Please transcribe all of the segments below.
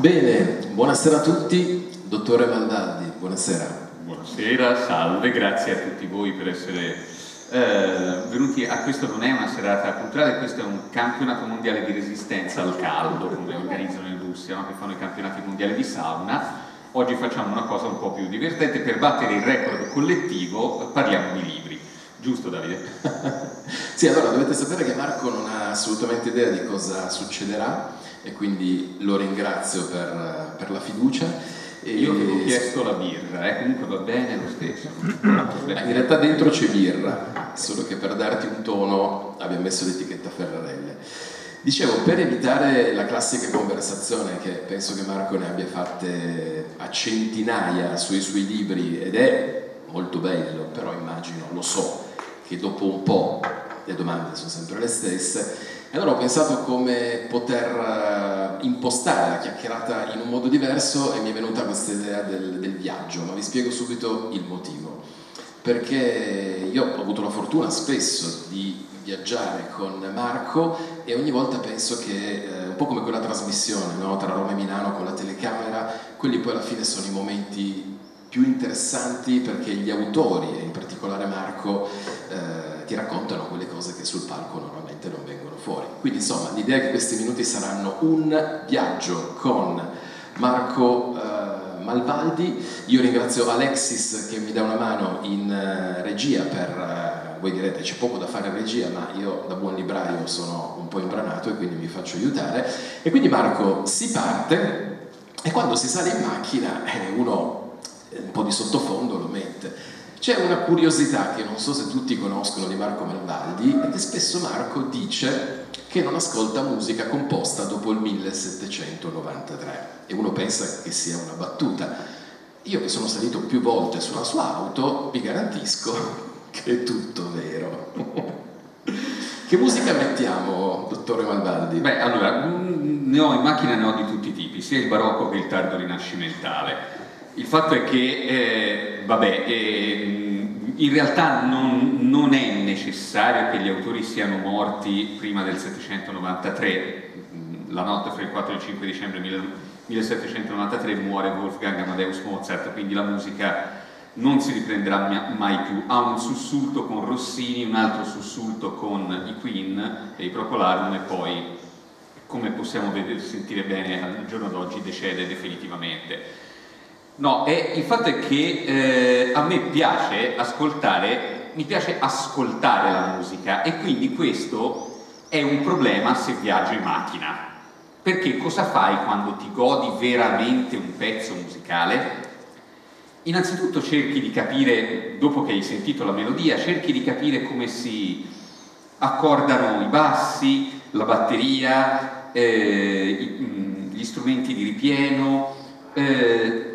Bene, buonasera a tutti, dottore Maldaldi, buonasera. Buonasera, salve, grazie a tutti voi per essere eh, venuti a questo non è una serata culturale, questo è un campionato mondiale di resistenza al caldo, come organizzano in Russia, no? che fanno i campionati mondiali di sauna. Oggi facciamo una cosa un po' più divertente, per battere il record collettivo parliamo di libri. Giusto Davide? sì, allora dovete sapere che Marco non ha assolutamente idea di cosa succederà e quindi lo ringrazio per, per la fiducia. E io avevo chiesto la birra, eh? comunque va bene lo stesso. In realtà dentro c'è birra, solo che per darti un tono abbiamo messo l'etichetta Ferrarelle. Dicevo, per evitare la classica conversazione che penso che Marco ne abbia fatte a centinaia sui suoi libri ed è molto bello, però immagino, lo so, che dopo un po' le domande sono sempre le stesse, e allora ho pensato come poter uh, impostare la chiacchierata in un modo diverso e mi è venuta questa idea del, del viaggio, ma vi spiego subito il motivo. Perché io ho avuto la fortuna spesso di viaggiare con Marco e ogni volta penso che, eh, un po' come quella trasmissione no? tra Roma e Milano con la telecamera, quelli poi alla fine sono i momenti più interessanti perché gli autori, e in particolare Marco, eh, ti raccontano quelle cose che sul palco normalmente non vengono fuori. Quindi insomma l'idea è che questi minuti saranno un viaggio con Marco eh, Malvaldi. Io ringrazio Alexis che mi dà una mano in uh, regia per... Uh, voi direte c'è poco da fare in regia, ma io da buon libraio sono un po' imbranato e quindi mi faccio aiutare. E quindi Marco si parte e quando si sale in macchina eh, uno un po' di sottofondo lo mette. C'è una curiosità che non so se tutti conoscono di Marco Malvaldi, è che spesso Marco dice che non ascolta musica composta dopo il 1793 e uno pensa che sia una battuta. Io che sono salito più volte sulla sua auto vi garantisco che è tutto vero. che musica mettiamo, dottore Malvaldi? Beh, allora, ne ho in macchina, ne ho di tutti i tipi, sia il barocco che il tardo rinascimentale. Il fatto è che, eh, vabbè, eh, in realtà non, non, è necessario che gli autori siano morti prima del 793, la notte fra il 4 e il 5 dicembre 1793 muore Wolfgang Amadeus Mozart, quindi la musica non si riprenderà mai più. Ha un sussulto con Rossini, un altro sussulto con i Queen e i Procolarum e poi, come possiamo vedere, sentire bene, al giorno d'oggi decede definitivamente. No, è, il fatto è che eh, a me piace ascoltare, mi piace ascoltare la musica e quindi questo è un problema se viaggio in macchina. Perché cosa fai quando ti godi veramente un pezzo musicale? Innanzitutto cerchi di capire, dopo che hai sentito la melodia, cerchi di capire come si accordano i bassi, la batteria, eh, gli strumenti di ripieno, eh,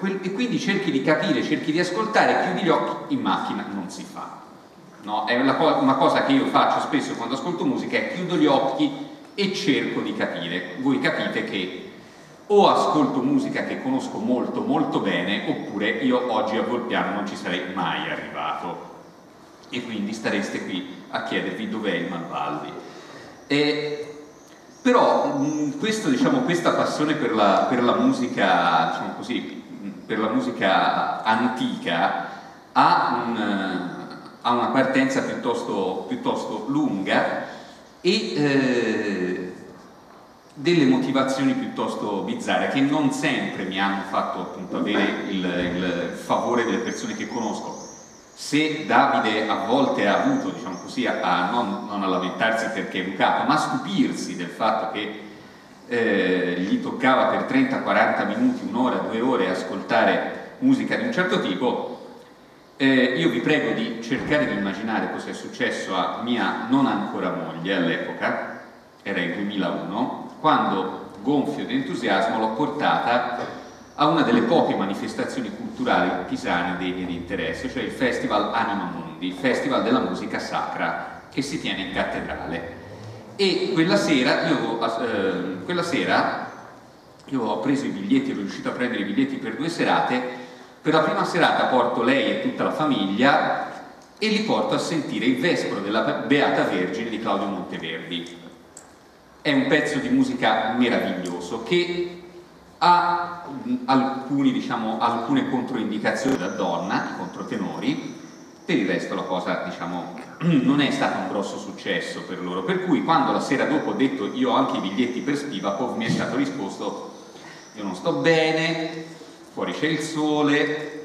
e quindi cerchi di capire, cerchi di ascoltare, chiudi gli occhi, in macchina non si fa. No? È una, co- una cosa che io faccio spesso quando ascolto musica, è chiudo gli occhi e cerco di capire. Voi capite che o ascolto musica che conosco molto molto bene, oppure io oggi a Volpiano non ci sarei mai arrivato. E quindi stareste qui a chiedervi dov'è il Malvaldi. E però questo, diciamo, questa passione per la, per la musica, diciamo così, per la musica antica ha, un, ha una partenza piuttosto, piuttosto lunga e eh, delle motivazioni piuttosto bizzarre che non sempre mi hanno fatto appunto avere il, il favore delle persone che conosco. Se Davide a volte ha avuto, diciamo così, a, non, non a lamentarsi perché è educato, ma a stupirsi del fatto che eh, gli toccava per 30-40 minuti, un'ora, due ore ascoltare musica di un certo tipo, eh, io vi prego di cercare di immaginare cosa è successo a mia non ancora moglie all'epoca, era il 2001, quando gonfio di entusiasmo l'ho portata a una delle poche manifestazioni culturali pisane degne di interesse, cioè il Festival Anima Mundi, il Festival della musica sacra che si tiene in cattedrale e quella sera io, eh, quella sera io ho preso i biglietti, ero riuscito a prendere i biglietti per due serate, per la prima serata porto lei e tutta la famiglia e li porto a sentire il Vespro della Beata Vergine di Claudio Monteverdi. È un pezzo di musica meraviglioso che ha alcuni, diciamo, alcune controindicazioni da donna, i controtenori, per il resto la cosa diciamo, non è stato un grosso successo per loro, per cui quando la sera dopo ho detto io ho anche i biglietti per Spivakov mi è stato risposto io non sto bene, fuori c'è il sole,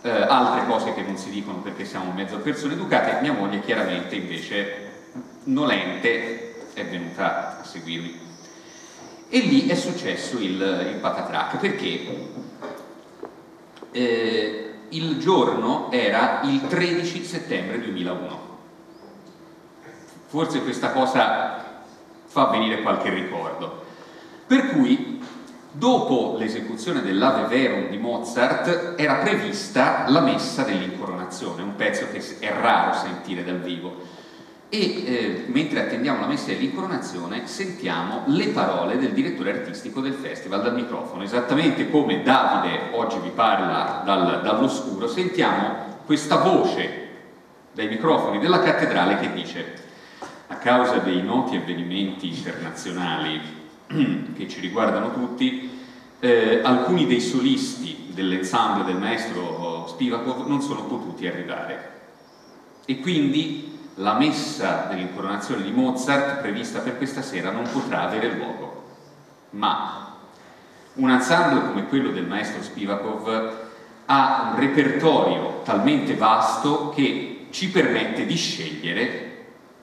eh, altre cose che non si dicono perché siamo mezzo persone educate, mia moglie chiaramente invece nolente è venuta a seguirmi. E lì è successo il, il patatrack perché eh, il giorno era il 13 settembre 2001. Forse questa cosa fa venire qualche ricordo. Per cui, dopo l'esecuzione dell'Ave Verum di Mozart, era prevista la messa dell'incoronazione, un pezzo che è raro sentire dal vivo e eh, mentre attendiamo la messa dell'incoronazione sentiamo le parole del direttore artistico del festival dal microfono, esattamente come Davide oggi vi parla dal, dall'oscuro, sentiamo questa voce dai microfoni della cattedrale che dice a causa dei noti avvenimenti internazionali che ci riguardano tutti, eh, alcuni dei solisti dell'ensemble del maestro Spivakov non sono potuti arrivare e quindi la messa dell'incoronazione di Mozart prevista per questa sera non potrà avere luogo. Ma un ensemble come quello del maestro Spivakov ha un repertorio talmente vasto che ci permette di scegliere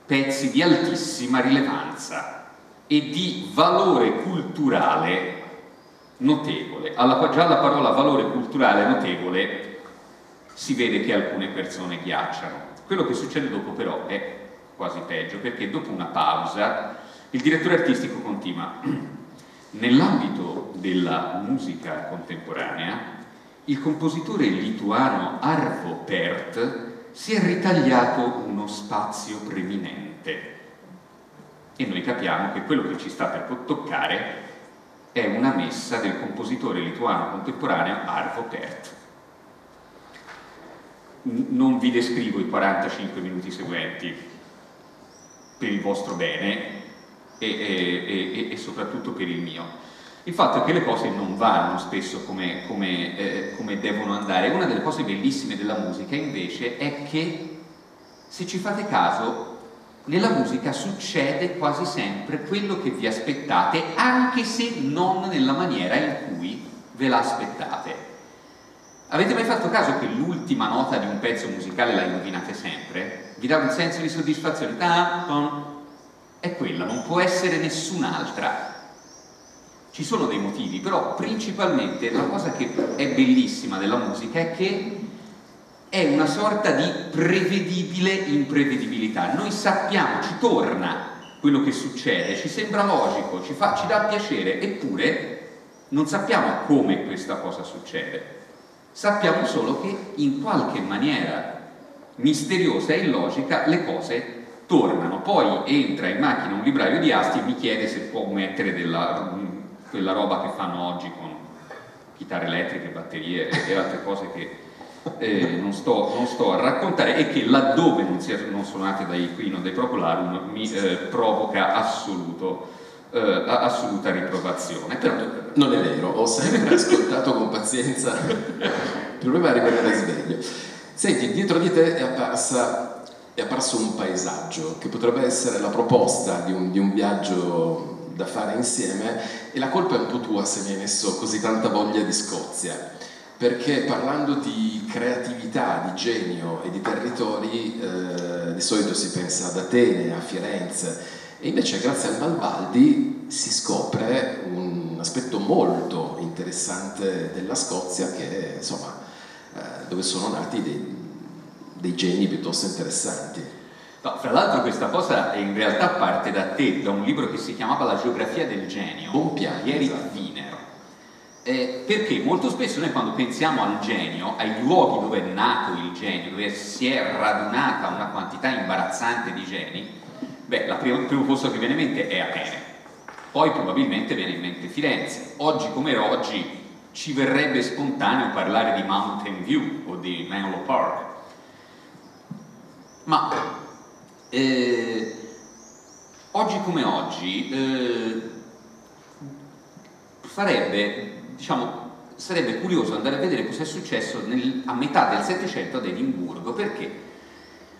pezzi di altissima rilevanza e di valore culturale notevole. Alla, già la parola valore culturale notevole si vede che alcune persone ghiacciano quello che succede dopo però è quasi peggio, perché dopo una pausa il direttore artistico continua. Nell'ambito della musica contemporanea, il compositore lituano Arvo Pärt si è ritagliato uno spazio preminente. E noi capiamo che quello che ci sta per toccare è una messa del compositore lituano contemporaneo Arvo Pärt non vi descrivo i 45 minuti seguenti per il vostro bene e, e, e, e, soprattutto per il mio. Il fatto è che le cose non vanno spesso come, come, eh, come devono andare. Una delle cose bellissime della musica invece è che, se ci fate caso, nella musica succede quasi sempre quello che vi aspettate, anche se non nella maniera in cui ve l'aspettate. Avete mai fatto caso che l'ultima nota di un pezzo musicale la indovinate sempre? Vi dà un senso di soddisfazione? È quella, non può essere nessun'altra. Ci sono dei motivi, però principalmente la cosa che è bellissima della musica è che è una sorta di prevedibile imprevedibilità. Noi sappiamo, ci torna quello che succede, ci sembra logico, ci, fa, ci dà piacere, eppure non sappiamo come questa cosa succede. Sappiamo solo che in qualche maniera misteriosa e illogica le cose tornano. Poi entra in macchina un libraio di asti e mi chiede se può mettere della, quella roba che fanno oggi con chitarre elettriche, batterie e altre cose che eh, non, sto, non, sto, a raccontare e che laddove non, sia, non sono nate dai Queen o dai Procolarum mi eh, provoca assoluto eh, assoluta riprovazione. Però non è vero, ho sempre ascoltato con pazienza, il problema è rimanere sveglio. Senti, dietro di te è, apparsa, è apparso un paesaggio che potrebbe essere la proposta di un, di un viaggio da fare insieme e la colpa è un po' tua se mi hai messo così tanta voglia di Scozia perché parlando di creatività, di genio e di territori, eh, di solito si pensa ad Atene, a Firenze, e invece grazie al Malvaldi si scopre un aspetto molto interessante della Scozia che insomma eh, dove sono nati dei, dei geni piuttosto interessanti. No, fra l'altro questa cosa in realtà parte da te, da un libro che si chiamava La geografia del genio, Buon piano, di Eric esatto. Wiener. Eh, perché molto spesso noi quando pensiamo al genio, ai luoghi dove è nato il genio, dove si è radunata una quantità imbarazzante di geni, Beh, prima, il primo posto che viene in mente è Atene, poi probabilmente viene in mente Firenze. Oggi come oggi ci verrebbe spontaneo parlare di Mountain View o di Menlo Park. Ma eh, oggi come oggi eh, farebbe, diciamo, sarebbe curioso andare a vedere cosa è successo nel, a metà del Settecento ad Edimburgo, perché?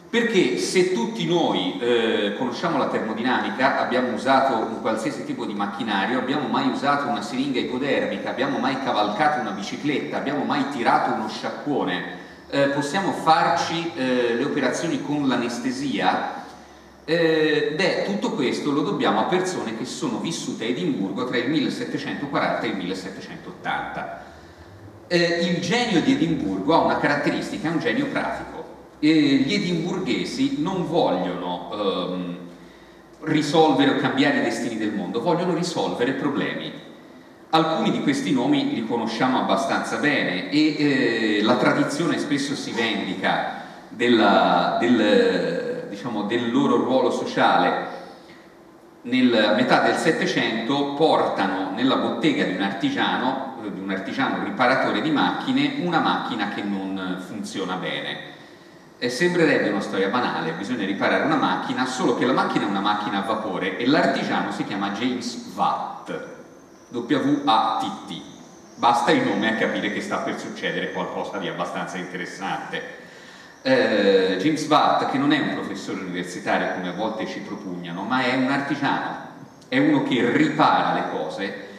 Perché se tutti noi eh, conosciamo la termodinamica, abbiamo usato un qualsiasi tipo di macchinario, abbiamo mai usato una siringa ipodermica, abbiamo mai cavalcato una bicicletta, abbiamo mai tirato uno sciacquone, eh, possiamo farci eh, le operazioni con l'anestesia, eh, beh, tutto questo lo dobbiamo a persone che sono vissute a Edimburgo tra il 1740 e il 1780. Eh, il genio di Edimburgo ha una caratteristica, è un genio pratico. gli edimburghesi non vogliono ehm, risolvere o cambiare i destini del mondo, vogliono risolvere problemi. Alcuni di questi nomi li conosciamo abbastanza bene e eh, la tradizione spesso si vendica della, del, diciamo, del loro ruolo sociale nel metà del Settecento portano nella bottega di un artigiano, di un artigiano riparatore di macchine, una macchina che non funziona bene. E sembrerebbe una storia banale, bisogna riparare una macchina, solo che la macchina è una macchina a vapore e l'artigiano si chiama James Watt, W-A-T-T. Basta il nome a capire che sta per succedere qualcosa di abbastanza interessante eh, James Watt, che non è un professore universitario come a volte ci propugnano, ma è un artigiano, è uno che ripara le cose.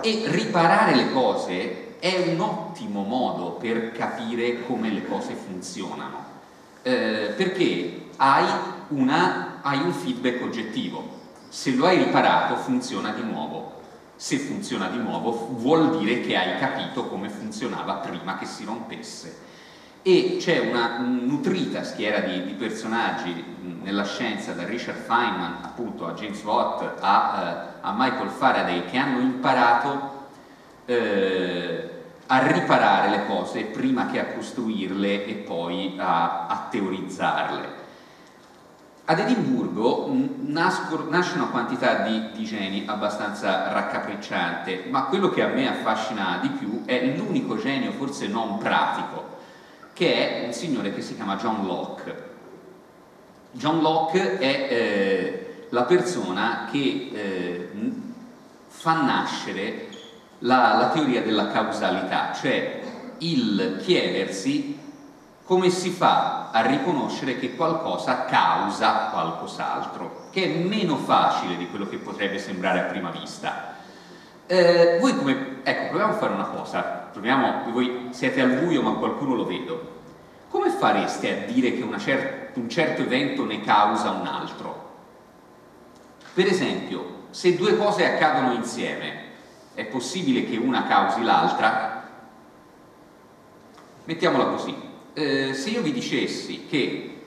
E riparare le cose è un ottimo modo per capire come le cose funzionano, eh, perché hai, una, hai un feedback oggettivo, se lo hai riparato funziona di nuovo, se funziona di nuovo vuol dire che hai capito come funzionava prima che si rompesse e c'è una nutrita schiera di, di, personaggi nella scienza, da Richard Feynman appunto a James Watt a, uh, a Michael Faraday, che hanno imparato uh, a riparare le cose prima che a costruirle e poi a, a teorizzarle. Ad Edimburgo nasce una quantità di, di, geni abbastanza raccapricciante, ma quello che a me affascina di più è l'unico genio forse non pratico che è un signore che si chiama John Locke. John Locke è eh, la persona che eh, fa nascere la, la teoria della causalità, cioè il chiedersi come si fa a riconoscere che qualcosa causa qualcos'altro, che è meno facile di quello che potrebbe sembrare a prima vista. Eh, voi come... Ecco, proviamo a fare una cosa, proviamo, voi siete al buio ma qualcuno lo vedo. Come fareste a dire che cer un certo evento ne causa un altro? Per esempio, se due cose accadono insieme, è possibile che una causi l'altra? Mettiamola così, eh, se io vi dicessi che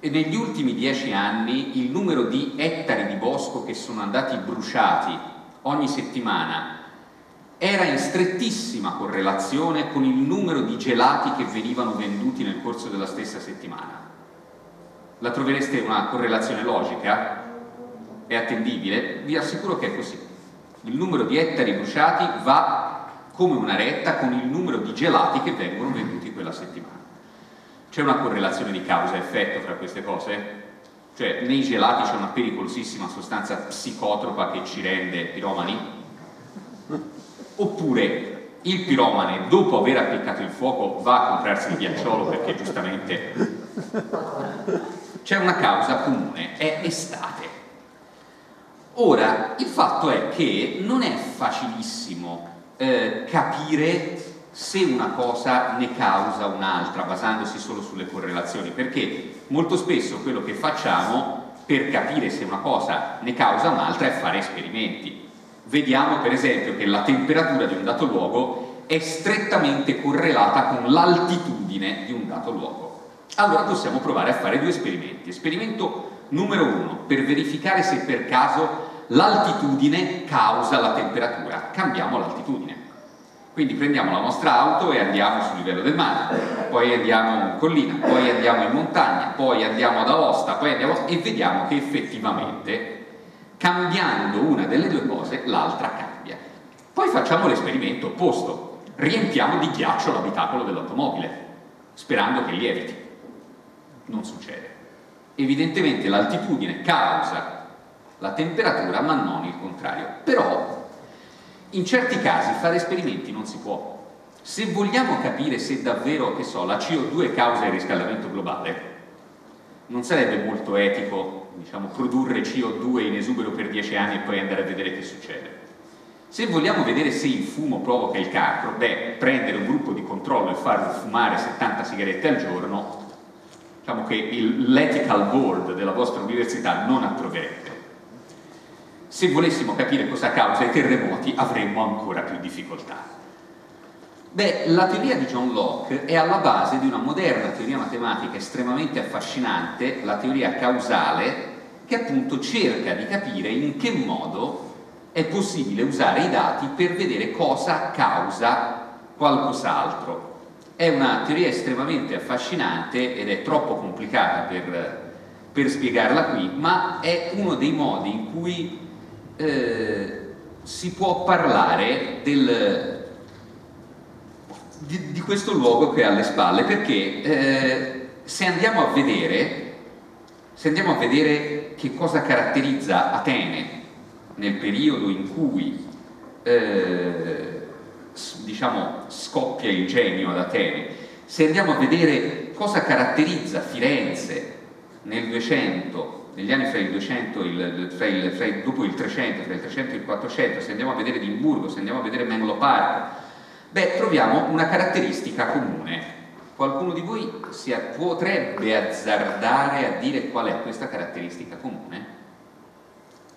negli ultimi dieci anni il numero di ettari di bosco che sono andati bruciati ogni settimana era in strettissima correlazione con il numero di gelati che venivano venduti nel corso della stessa settimana. La trovereste una correlazione logica? È attendibile? Vi assicuro che è così. Il numero di ettari bruciati va come una retta con il numero di gelati che vengono venduti quella settimana. C'è una correlazione di causa-effetto fra queste cose? Cioè, nei gelati c'è una pericolosissima sostanza psicotropa che ci rende piromani? Oppure il piromane dopo aver appiccato il fuoco va a comprarsi il ghiacciolo perché giustamente c'è una causa comune, è estate. Ora, il fatto è che non è facilissimo eh, capire se una cosa ne causa un'altra basandosi solo sulle correlazioni, perché molto spesso quello che facciamo per capire se una cosa ne causa un'altra è fare esperimenti vediamo per esempio che la temperatura di un dato luogo è strettamente correlata con l'altitudine di un dato luogo. Allora possiamo provare a fare due esperimenti. Esperimento numero uno, per verificare se per caso l'altitudine causa la temperatura. Cambiamo l'altitudine. Quindi prendiamo la nostra auto e andiamo sul livello del mare, poi andiamo in collina, poi andiamo in montagna, poi andiamo ad Aosta, poi andiamo e vediamo che effettivamente cambiando una delle due cose l'altra cambia. Poi facciamo l'esperimento opposto, riempiamo di ghiaccio l'abitacolo dell'automobile, sperando che lieviti. Non succede. Evidentemente l'altitudine causa la temperatura, ma non il contrario. Però in certi casi fare esperimenti non si può. Se vogliamo capire se davvero, che so, la CO2 causa il riscaldamento globale, non sarebbe molto etico, diciamo, produrre CO2 in esubero per dieci anni e poi andare a vedere che succede. Se vogliamo vedere se il fumo provoca il cancro, beh, prendere un gruppo di controllo e farlo fumare 70 sigarette al giorno, diciamo che l'ethical board della vostra università non approverebbe. Se volessimo capire cosa causa i terremoti avremmo ancora più difficoltà. Beh, la teoria di John Locke è alla base di una moderna teoria matematica estremamente affascinante, la teoria causale, che appunto cerca di capire in che modo è possibile usare i dati per vedere cosa causa qualcos'altro. È una teoria estremamente affascinante ed è troppo complicata per, per spiegarla qui, ma è uno dei modi in cui eh, si può parlare del, di, di, questo luogo che è alle spalle, perché eh, se andiamo a vedere se andiamo a vedere che cosa caratterizza Atene nel periodo in cui eh, diciamo, scoppia il genio ad Atene, se andiamo a vedere cosa caratterizza Firenze nel 200, negli anni fra il 200 il, fra il, fra il, dopo il 300, fra il 300 e il 400, se andiamo a vedere Edimburgo, se andiamo a vedere Menlo Park, beh, troviamo una caratteristica comune. Qualcuno di voi potrebbe azzardare a dire qual è questa caratteristica comune?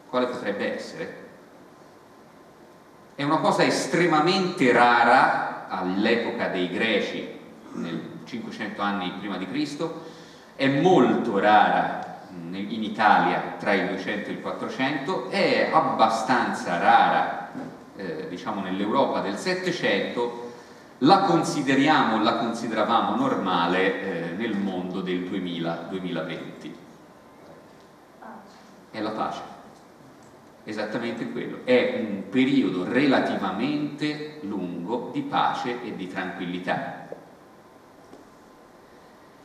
Quale potrebbe essere? È una cosa estremamente rara all'epoca dei greci, nel 500 anni prima di Cristo, è molto rara in Italia tra il 200 e il 400, è abbastanza rara eh, diciamo nell'Europa del 700, la consideriamo, la consideravamo normale eh, nel mondo del 2000-2020. È la pace esattamente quello, è un periodo relativamente lungo di pace e di tranquillità.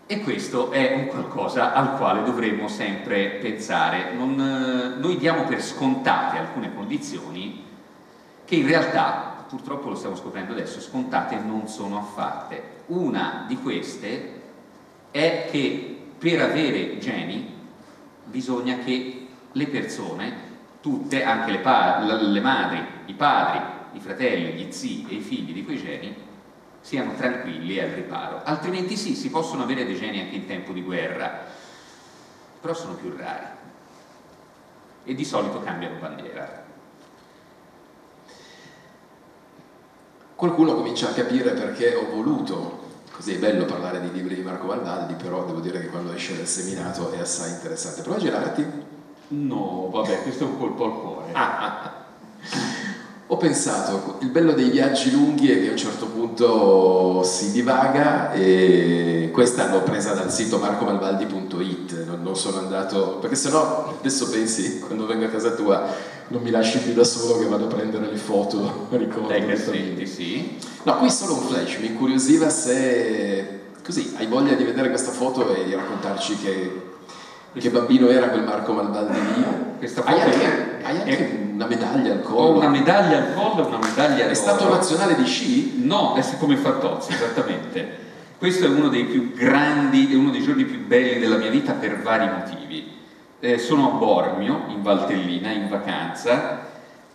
E questo è un qualcosa al quale dovremmo sempre pensare. Non, eh, noi diamo per scontate alcune condizioni che in realtà, purtroppo lo stiamo scoprendo adesso, scontate non sono affatte. Una di queste è che per avere geni bisogna che le persone tutte, anche le, le madri, i padri, i fratelli, gli zii e i figli di quei geni, siano tranquilli e al riparo. Altrimenti sì, si possono avere dei geni anche in tempo di guerra, però sono più rari e di solito cambiano bandiera. Qualcuno comincia a capire perché ho voluto, così è bello parlare di libri di Marco Valvaldi, però devo dire che quando esce dal seminato è assai interessante. Prova a girarti. No, vabbè, questo è un colpo al cuore. Ah, ah, ah. Ho pensato, il bello dei viaggi lunghi è che a un certo punto si divaga e questa l'ho presa dal sito marcomalvaldi.it, non, non sono andato, perché sennò adesso pensi, quando vengo a casa tua, non mi lasci più da solo che vado a prendere le foto, ricordo. Dai cassetti, sì. No, qui solo un flash, mi incuriosiva se così hai voglia di vedere questa foto e di raccontarci che che bambino era quel Marco Malvaldi lì? Questa foto hai anche, hai anche è, una medaglia al collo. Ho una medaglia al collo e una medaglia al È stato nazionale di sci? No, è come Fantozzi, esattamente. Questo è uno dei più grandi e uno dei giorni più belli della mia vita per vari motivi. Eh, sono a Bormio, in Valtellina, in vacanza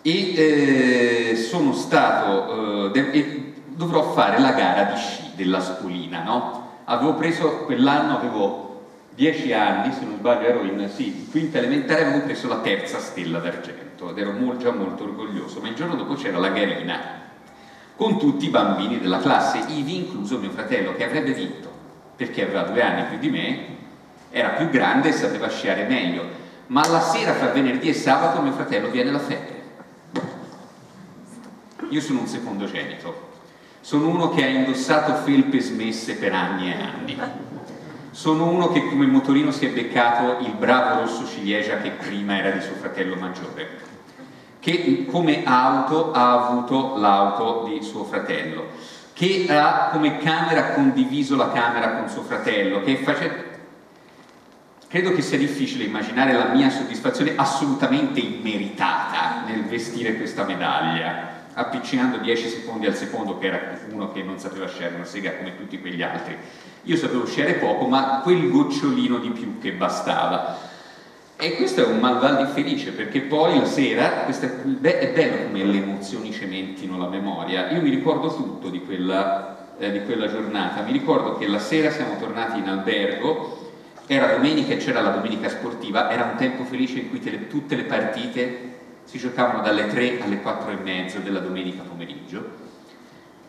e eh, sono stato eh, e dovrò fare la gara di sci della Spolina, no? Avevo preso quell'anno avevo dieci anni, se non sbaglio ero in sì, quinta elementare, avevo preso la terza stella d'argento ed ero molto, già molto orgoglioso, ma il giorno dopo c'era la garina con tutti i bambini della classe, ivi incluso mio fratello che avrebbe vinto, perché aveva due anni più di me, era più grande e sapeva sciare meglio, ma la sera fra venerdì e sabato mio fratello viene la febbre. Io sono un secondogenito, sono uno che ha indossato felpe smesse per anni e anni. Sono uno che come motorino si è beccato il bravo rosso ciliegia che prima era di suo fratello maggiore, che come auto ha avuto l'auto di suo fratello, che ha come camera condiviso la camera con suo fratello, che face... credo che sia difficile immaginare la mia soddisfazione assolutamente immeritata nel vestire questa medaglia appiccinando 10 secondi al secondo che era uno che non sapeva sciare una sega come tutti quegli altri. Io sapevo sciare poco ma quel gocciolino di più che bastava. E questo è un malvaldi felice perché poi la sera, è, beh, è bello come le emozioni cementino la memoria, io mi ricordo tutto di quella, eh, di quella giornata, mi ricordo che la sera siamo tornati in albergo, era domenica e c'era la domenica sportiva, era un tempo felice in cui te, tutte le partite si giocavano dalle 3 alle 4 e mezzo della domenica pomeriggio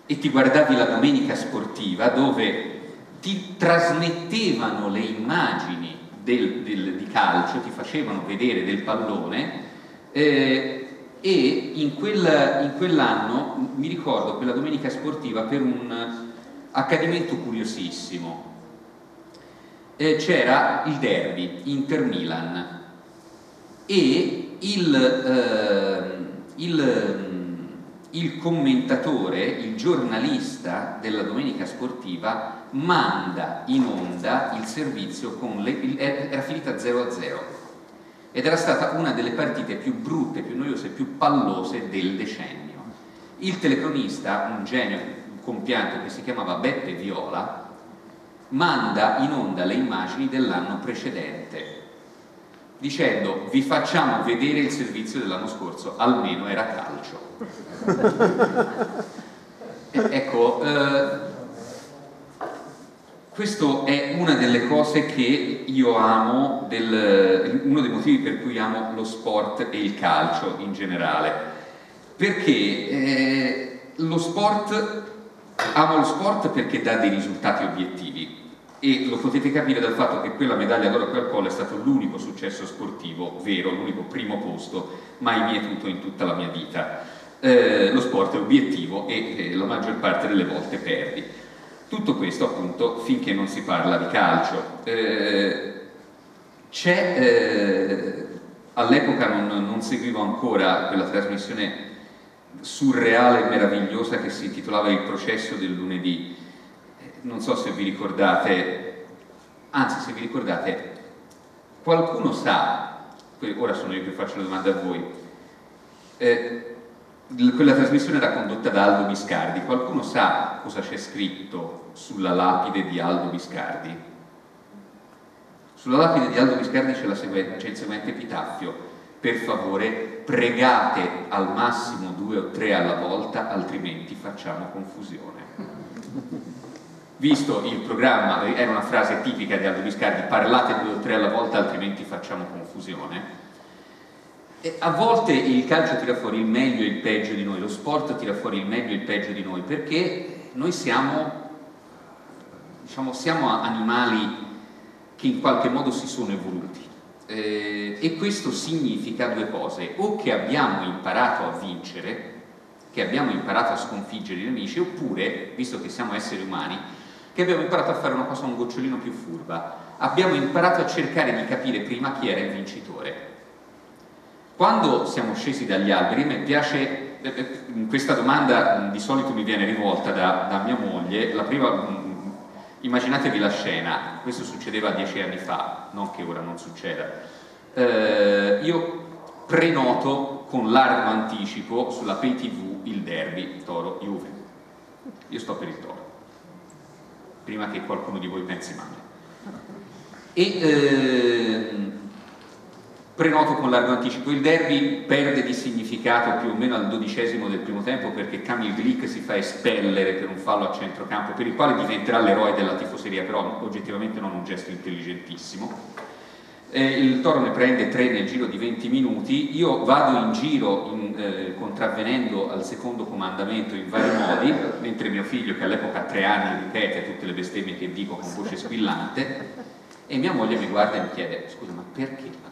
e ti guardavi la domenica sportiva dove ti trasmettevano le immagini del, del, di calcio, ti facevano vedere del pallone eh, e in, quel, in quell'anno mi ricordo quella domenica sportiva per un accadimento curiosissimo. Eh, c'era il derby Inter-Milan e il, eh, il, il commentatore, il giornalista della domenica sportiva manda in onda il servizio con le, era finita 0 a 0 ed era stata una delle partite più brutte, più noiose, più pallose del decennio. Il telecronista, un genio compianto che si chiamava Beppe Viola, manda in onda le immagini dell'anno precedente dicendo vi facciamo vedere il servizio dell'anno scorso, almeno era calcio. ecco, eh, questo è una delle cose che io amo, del, uno dei motivi per cui amo lo sport e il calcio in generale, perché eh, lo sport, amo lo sport perché dà dei risultati obiettivi e lo potete capire dal fatto che quella medaglia d'oro al collo è stato l'unico successo sportivo vero, l'unico primo posto mai mietuto in tutta la mia vita. Eh, lo sport è obiettivo e eh, la maggior parte delle volte perdi. Tutto questo appunto finché non si parla di calcio. Eh, eh, all'epoca non, non, seguivo ancora quella trasmissione surreale e meravigliosa che si intitolava Il processo del lunedì. Non so se vi ricordate, anzi se vi ricordate, qualcuno sa, ora sono io che faccio la domanda a voi, eh, quella trasmissione era condotta da Aldo Biscardi. Qualcuno sa cosa c'è scritto sulla lapide di Aldo Biscardi? Sulla lapide di Aldo Biscardi c'è, il seguente epitaffio. Per favore, pregate al massimo due o tre alla volta, altrimenti facciamo confusione. Visto il programma, era una frase tipica di Aldo Biscardi, parlate due o tre alla volta, altrimenti facciamo confusione a volte il calcio tira fuori il meglio e il peggio di noi, lo sport tira fuori il meglio e il peggio di noi, perché noi siamo, diciamo, siamo animali che in qualche modo si sono evoluti. Eh, e questo significa due cose, o che abbiamo imparato a vincere, che abbiamo imparato a sconfiggere i nemici, oppure, visto che siamo esseri umani, che abbiamo imparato a fare una cosa un gocciolino più furba, abbiamo imparato a cercare di capire prima chi era il vincitore. Quando siamo scesi dagli alberi, me piace, eh, eh, questa domanda di solito mi viene rivolta da, da mia moglie, la prima, immaginatevi la scena, questo succedeva dieci anni fa, non che ora non succeda, eh, io prenoto con largo anticipo sulla pay tv il derby Toro-Juve, io sto per il Toro, prima che qualcuno di voi pensi male. E, eh, prenoto con largo anticipo. Il derby perde di significato più o meno al dodicesimo del primo tempo perché Kamil Glick si fa espellere per un fallo a centrocampo per il quale diventerà l'eroe della tifoseria, però oggettivamente non un gesto intelligentissimo. Eh, il Toro ne prende tre nel giro di 20 minuti, io vado in giro in, eh, contravvenendo al secondo comandamento in vari modi, mentre mio figlio che all'epoca ha tre anni ripete tutte le bestemmie che dico con voce squillante e mia moglie mi guarda e mi chiede scusa ma perché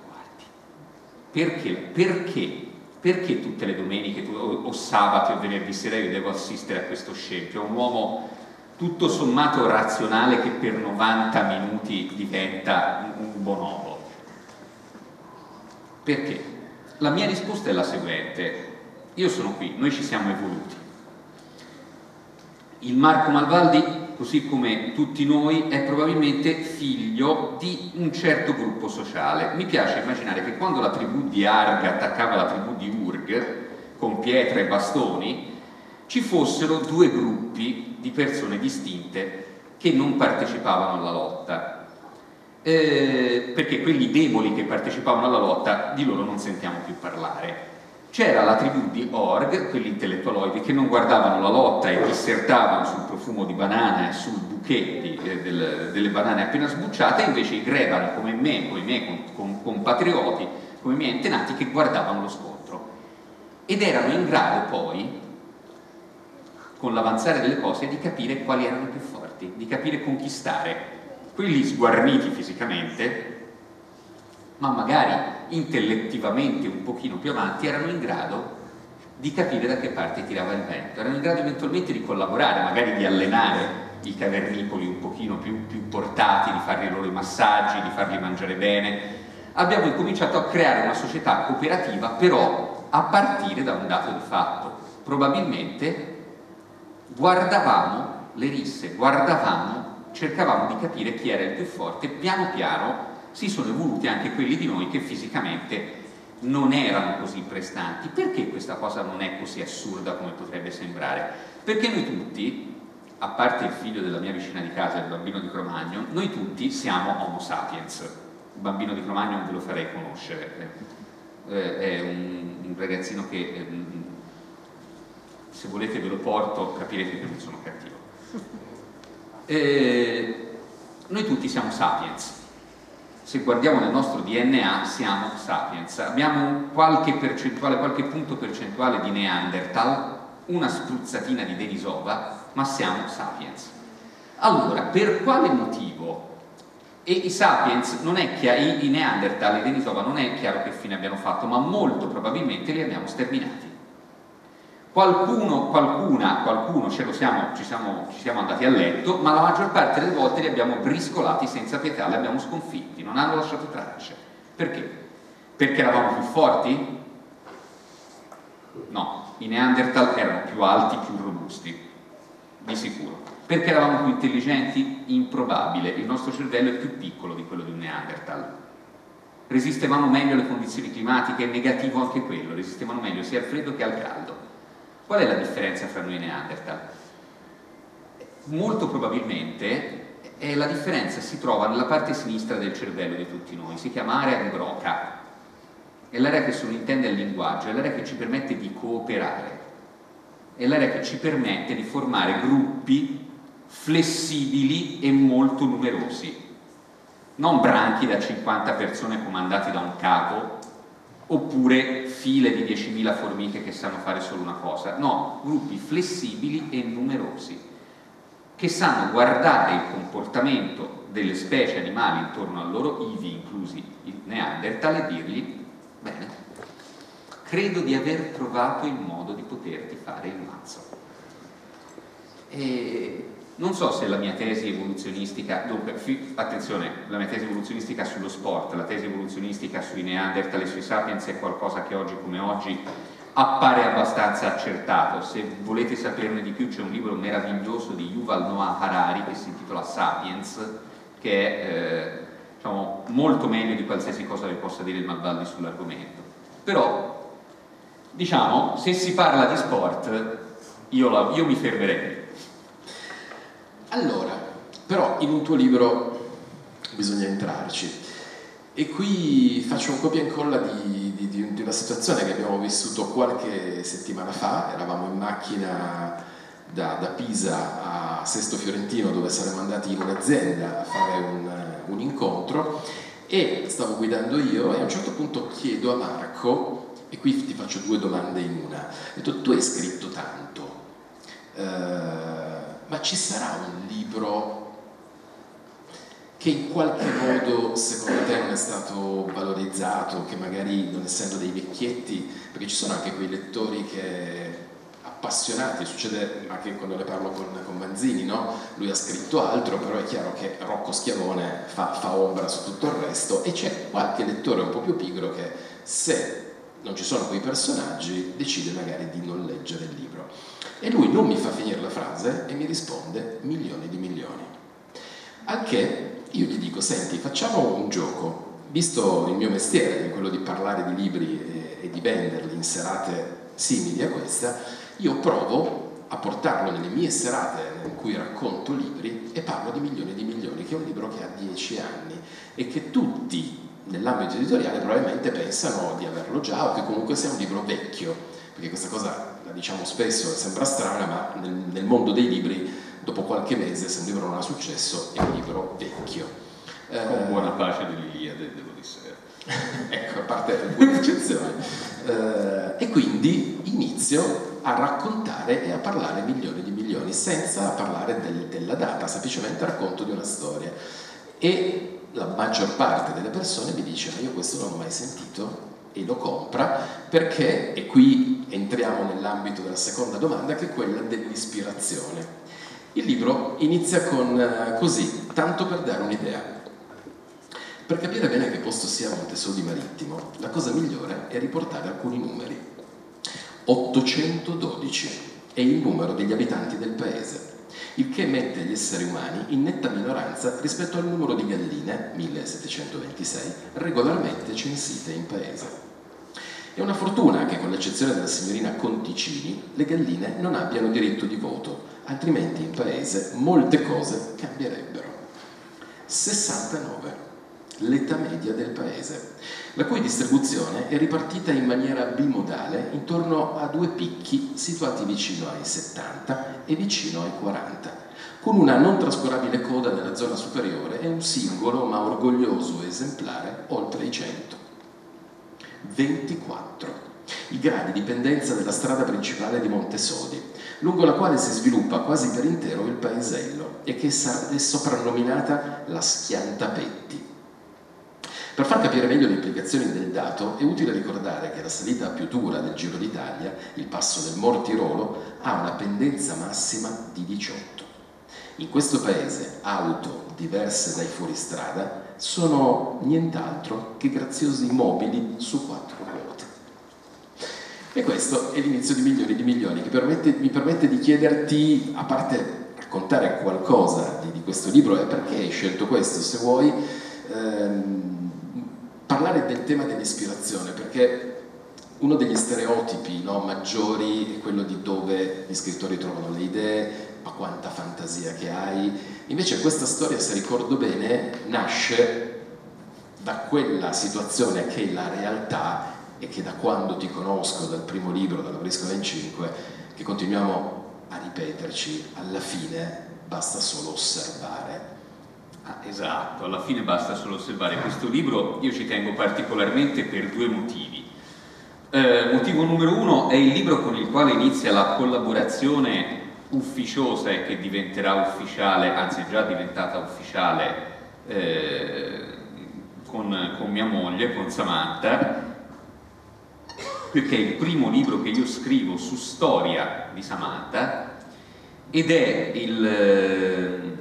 perché? Perché? Perché tutte le domeniche o, o sabati o venerdì sera io devo assistere a questo scempio? Un uomo tutto sommato razionale che per 90 minuti diventa un bonobo. Perché? La mia risposta è la seguente. Io sono qui, noi ci siamo evoluti. Il Marco Malvaldi così come tutti noi, è probabilmente figlio di un certo gruppo sociale. Mi piace immaginare che quando la tribù di Arg attaccava la tribù di Urg, con pietre e bastoni, ci fossero due gruppi di persone distinte che non partecipavano alla lotta. Eh, perché quelli deboli che partecipavano alla lotta, di loro non sentiamo più parlare. C'era la tribù di Org, quelli intellettualoidi, che non guardavano la lotta e dissertavano sul profumo di banana e sul bouquet di, eh, del, delle banane appena sbucciate, invece i grebani come me, come i miei compatrioti, come i miei antenati, che guardavano lo scontro. Ed erano in grado poi, con l'avanzare delle cose, di capire quali erano i più forti, di capire conquistare. Quelli sguarniti fisicamente ma magari intellettivamente un pochino più avanti, erano in grado di capire da che parte tirava il vento, erano in grado eventualmente di collaborare, magari di allenare i cavernicoli un pochino più, più portati, di fargli i loro massaggi, di farli mangiare bene. Abbiamo incominciato a creare una società cooperativa, però a partire da un dato di fatto. Probabilmente guardavamo le risse, guardavamo, cercavamo di capire chi era il più forte, piano piano si sono evoluti anche quelli di noi che fisicamente non erano così prestanti. Perché questa cosa non è così assurda come potrebbe sembrare? Perché noi tutti, a parte il figlio della mia vicina di casa, il bambino di Cromagno, noi tutti siamo Homo sapiens. Il bambino di Cromagno ve lo farei conoscere. Eh, è un, ragazzino che, eh, se volete ve lo porto, capirete che non sono cattivo. Eh, noi tutti siamo sapiens se guardiamo nel nostro DNA siamo sapiens, abbiamo qualche percentuale, qualche punto percentuale di Neanderthal, una spruzzatina di Denisova, ma siamo sapiens. Allora, per quale motivo? E i sapiens non è chiaro, i Neanderthal e Denisova non è chiaro che fine abbiano fatto, ma molto probabilmente li abbiamo sterminati. Qualcuno, qualcuna, qualcuno ce lo siamo, ci, siamo, ci siamo andati a letto, ma la maggior parte delle volte li abbiamo briscolati senza pietà, li abbiamo sconfitti, non hanno lasciato tracce. Perché? Perché eravamo più forti? No, i Neanderthal erano più alti, più robusti, di sicuro. Perché eravamo più intelligenti? Improbabile, il nostro cervello è più piccolo di quello di un Neanderthal. Resistevamo meglio alle condizioni climatiche, negativo anche quello, resistevano meglio sia al freddo che al caldo. Qual è la differenza fra noi e Neanderthal? Molto probabilmente la differenza si trova nella parte sinistra del cervello di tutti noi, si chiama area di Broca, è l'area che sottintende il linguaggio, è l'area che ci permette di cooperare, è l'area che ci permette di formare gruppi flessibili e molto numerosi, non branchi da 50 persone comandati da un capo oppure file di 10.000 formiche che sanno fare solo una cosa, no, gruppi flessibili e numerosi, che sanno guardare il comportamento delle specie animali intorno a loro, ivi inclusi i Neanderthal, e dirgli, bene, credo di aver trovato il modo di poterti fare il mazzo. E non so se la mia tesi evoluzionistica, dunque, attenzione, la mia tesi evoluzionistica sullo sport, la tesi evoluzionistica sui Neanderthal e sui Sapiens è qualcosa che oggi come oggi appare abbastanza accertato. Se volete saperne di più c'è un libro meraviglioso di Yuval Noah Harari che si intitola Sapiens, che è eh, diciamo, molto meglio di qualsiasi cosa vi possa dire il Malvaldi sull'argomento. Però, diciamo, se si parla di sport, io, la, io mi fermerei allora, però in un tuo libro bisogna entrarci. E qui faccio un copia e incolla di, di, di, una situazione che abbiamo vissuto qualche settimana fa, eravamo in macchina da, da Pisa a Sesto Fiorentino dove saremmo andati in un'azienda a fare un, un incontro. E stavo guidando io e a un certo punto chiedo a Marco, e qui ti faccio due domande in una, ho detto tu hai scritto tanto, eh, ma ci sarà un libro che in qualche modo secondo te non è stato valorizzato, che magari non essendo dei vecchietti, perché ci sono anche quei lettori che appassionati, succede anche quando ne parlo con, con Manzini, no? lui ha scritto altro, però è chiaro che Rocco Schiavone fa, fa ombra su tutto il resto e c'è qualche lettore un po' più pigro che se non ci sono quei personaggi, decide magari di non leggere il libro. E lui non mi fa finire la frase e mi risponde milioni di milioni. Al che io gli dico, senti, facciamo un gioco, visto il mio mestiere, quello di parlare di libri e, e di venderli in serate simili a questa, io provo a portarlo nelle mie serate in cui racconto libri e parlo di milioni di milioni, che è un libro che ha dieci anni e che tutti nell'ambito editoriale probabilmente pensano di averlo già o che comunque sia un libro vecchio, perché questa cosa la diciamo spesso, sembra strana, ma nel, nel mondo dei libri dopo qualche mese se un libro non ha successo è un libro vecchio. Con buona pace dell'Iliade, devo dire. ecco, a parte alcune eccezioni. Eh, e quindi inizio a raccontare e a parlare milioni di milioni, senza parlare del, della data, semplicemente racconto di una storia. E la maggior parte delle persone mi dice ma io questo non l'ho mai sentito e lo compra perché, e qui entriamo nell'ambito della seconda domanda, che è quella dell'ispirazione. Il libro inizia con uh, così, tanto per dare un'idea. Per capire bene che posto sia Montesodi Marittimo, la cosa migliore è riportare alcuni numeri. 812 è il numero degli abitanti del paese, il che mette gli esseri umani in netta minoranza rispetto al numero di galline, 1726, regolarmente censite in paese. È una fortuna che, con l'eccezione della signorina Conticini, le galline non abbiano diritto di voto, altrimenti in paese molte cose cambierebbero. 69 l'età media del paese, la cui distribuzione è ripartita in maniera bimodale intorno a due picchi situati vicino ai 70 e vicino ai 40, con una non trascurabile coda nella zona superiore e un singolo ma orgoglioso esemplare oltre i 100. 24. I gradi di pendenza della strada principale di Montesodi, lungo la quale si sviluppa quasi per intero il paesello e che è soprannominata la Schiantapetti per far capire meglio le implicazioni del dato è utile ricordare che la salita più dura del Giro d'Italia, il passo del Mortirolo, ha una pendenza massima di 18. In questo paese auto diverse dai fuoristrada sono nient'altro che graziosi mobili su quattro ruote. E questo è l'inizio di milioni di milioni che permette, mi permette di chiederti, a parte raccontare qualcosa di, di questo libro e perché hai scelto questo, se vuoi, ehm, parlare del tema dell'ispirazione, perché uno degli stereotipi no, maggiori è quello di dove gli scrittori trovano le idee, ma quanta fantasia che hai. Invece questa storia, se ricordo bene, nasce da quella situazione che è la realtà e che da quando ti conosco, dal primo libro, dalla Briscola in 5, che continuiamo a ripeterci, alla fine basta solo osservare Ah, esatto, alla fine basta solo osservare. Questo libro io ci tengo particolarmente per due motivi. Eh, motivo numero uno è il libro con il quale inizia la collaborazione ufficiosa e che diventerà ufficiale, anzi è già diventata ufficiale eh, con, con mia moglie, con Samantha, perché è il primo libro che io scrivo su storia di Samantha ed è il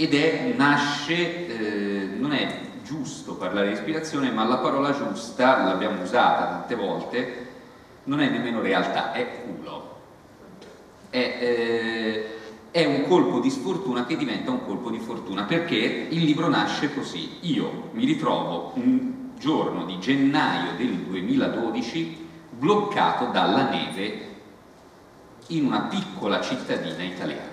ed è, nasce, eh, non è giusto parlare di ispirazione, ma la parola giusta, l'abbiamo usata tante volte, non è nemmeno realtà, è culo. È, eh, è un colpo di sfortuna che diventa un colpo di fortuna, perché il libro nasce così. Io mi ritrovo un giorno di gennaio del 2012 bloccato dalla neve in una piccola cittadina italiana.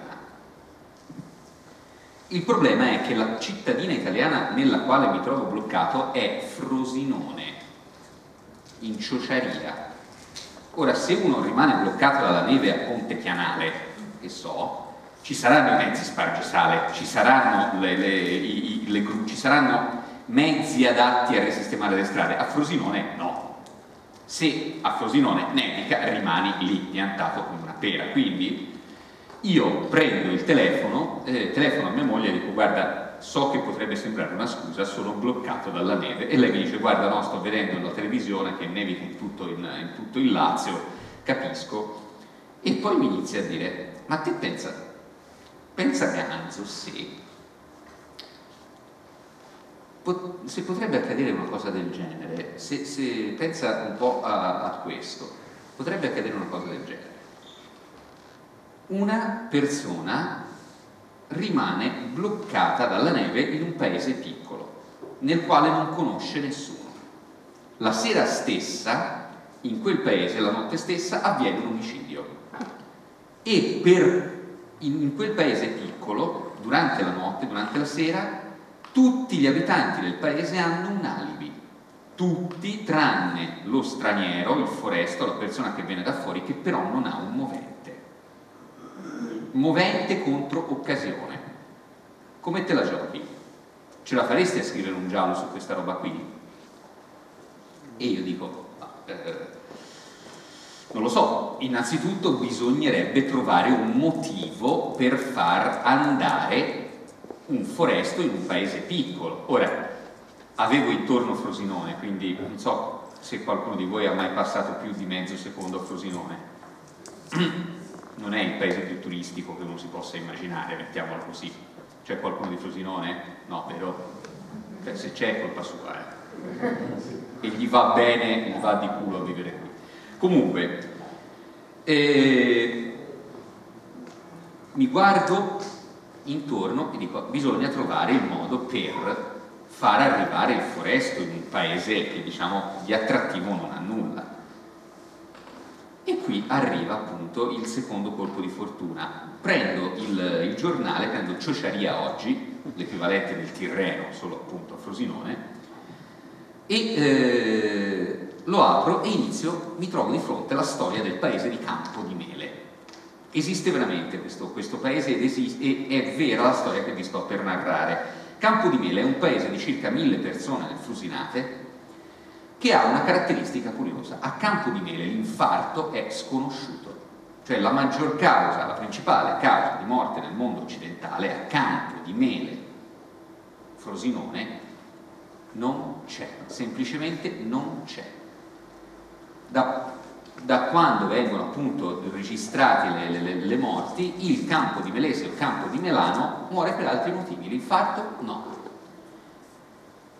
Il problema è che la cittadina italiana nella quale mi trovo bloccato è Frosinone, in Ciociaria. Ora, se uno rimane bloccato dalla neve a Ponte Chianale, che so, ci saranno i mezzi spargesale, ci saranno, le, le, i, le, ci saranno mezzi adatti a risistemare le strade. A Frosinone no. Se a Frosinone nevica, rimani lì piantato come una pera. Quindi io prendo il telefono, eh, telefono a mia moglie e dico guarda so che potrebbe sembrare una scusa, sono bloccato dalla neve e lei mi dice guarda no sto vedendo la televisione che nevica in tutto, in, in tutto il Lazio, capisco e poi mi inizia a dire ma te pensa, pensa Ganzo se se potrebbe accadere una cosa del genere, se, se pensa un po' a, a questo, potrebbe accadere una cosa del genere. Una persona rimane bloccata dalla neve in un paese piccolo, nel quale non conosce nessuno. La sera stessa, in quel paese, la notte stessa, avviene un omicidio. E per, in, in quel paese piccolo, durante la notte, durante la sera, tutti gli abitanti del paese hanno un alibi. Tutti, tranne lo straniero, il foresto, la persona che viene da fuori, che però non ha un movente movente contro occasione. Come te la giochi? Ce la faresti a scrivere un giallo su questa roba qui? E io dico, eh, non lo so, innanzitutto bisognerebbe trovare un motivo per far andare un foresto in un paese piccolo. Ora, avevo intorno Frosinone, quindi non so se qualcuno di voi ha mai passato più di mezzo secondo a Frosinone non è il paese più turistico che uno si possa immaginare, mettiamolo così. C'è qualcuno di Frosinone? No, vero? Cioè, se c'è è colpa sua, eh. E gli va bene, gli va di culo a vivere qui. Comunque, eh, mi guardo intorno e dico, bisogna trovare il modo per far arrivare il foresto in un paese che diciamo di attrattivo non ha nulla qui arriva appunto il secondo colpo di fortuna. Prendo il, il giornale, prendo Ciociaria Oggi, l'equivalente del Tirreno, solo appunto a Frosinone, e eh, lo apro e inizio, mi trovo di fronte alla storia del paese di Campo di Mele. Esiste veramente questo, questo paese ed esiste, e è vera la storia che vi sto per narrare. Campo di Mele è un paese di circa mille persone nel Frusinate, che ha una caratteristica curiosa. A Campo di Mele l'infarto è sconosciuto, cioè la maggior causa, la principale causa di morte nel mondo occidentale a Campo di Mele, Frosinone, non c'è, semplicemente non c'è. Da, da, quando vengono appunto registrate le, le, le morti, il campo di Melese o il campo di Melano muore per altri motivi, l'infarto no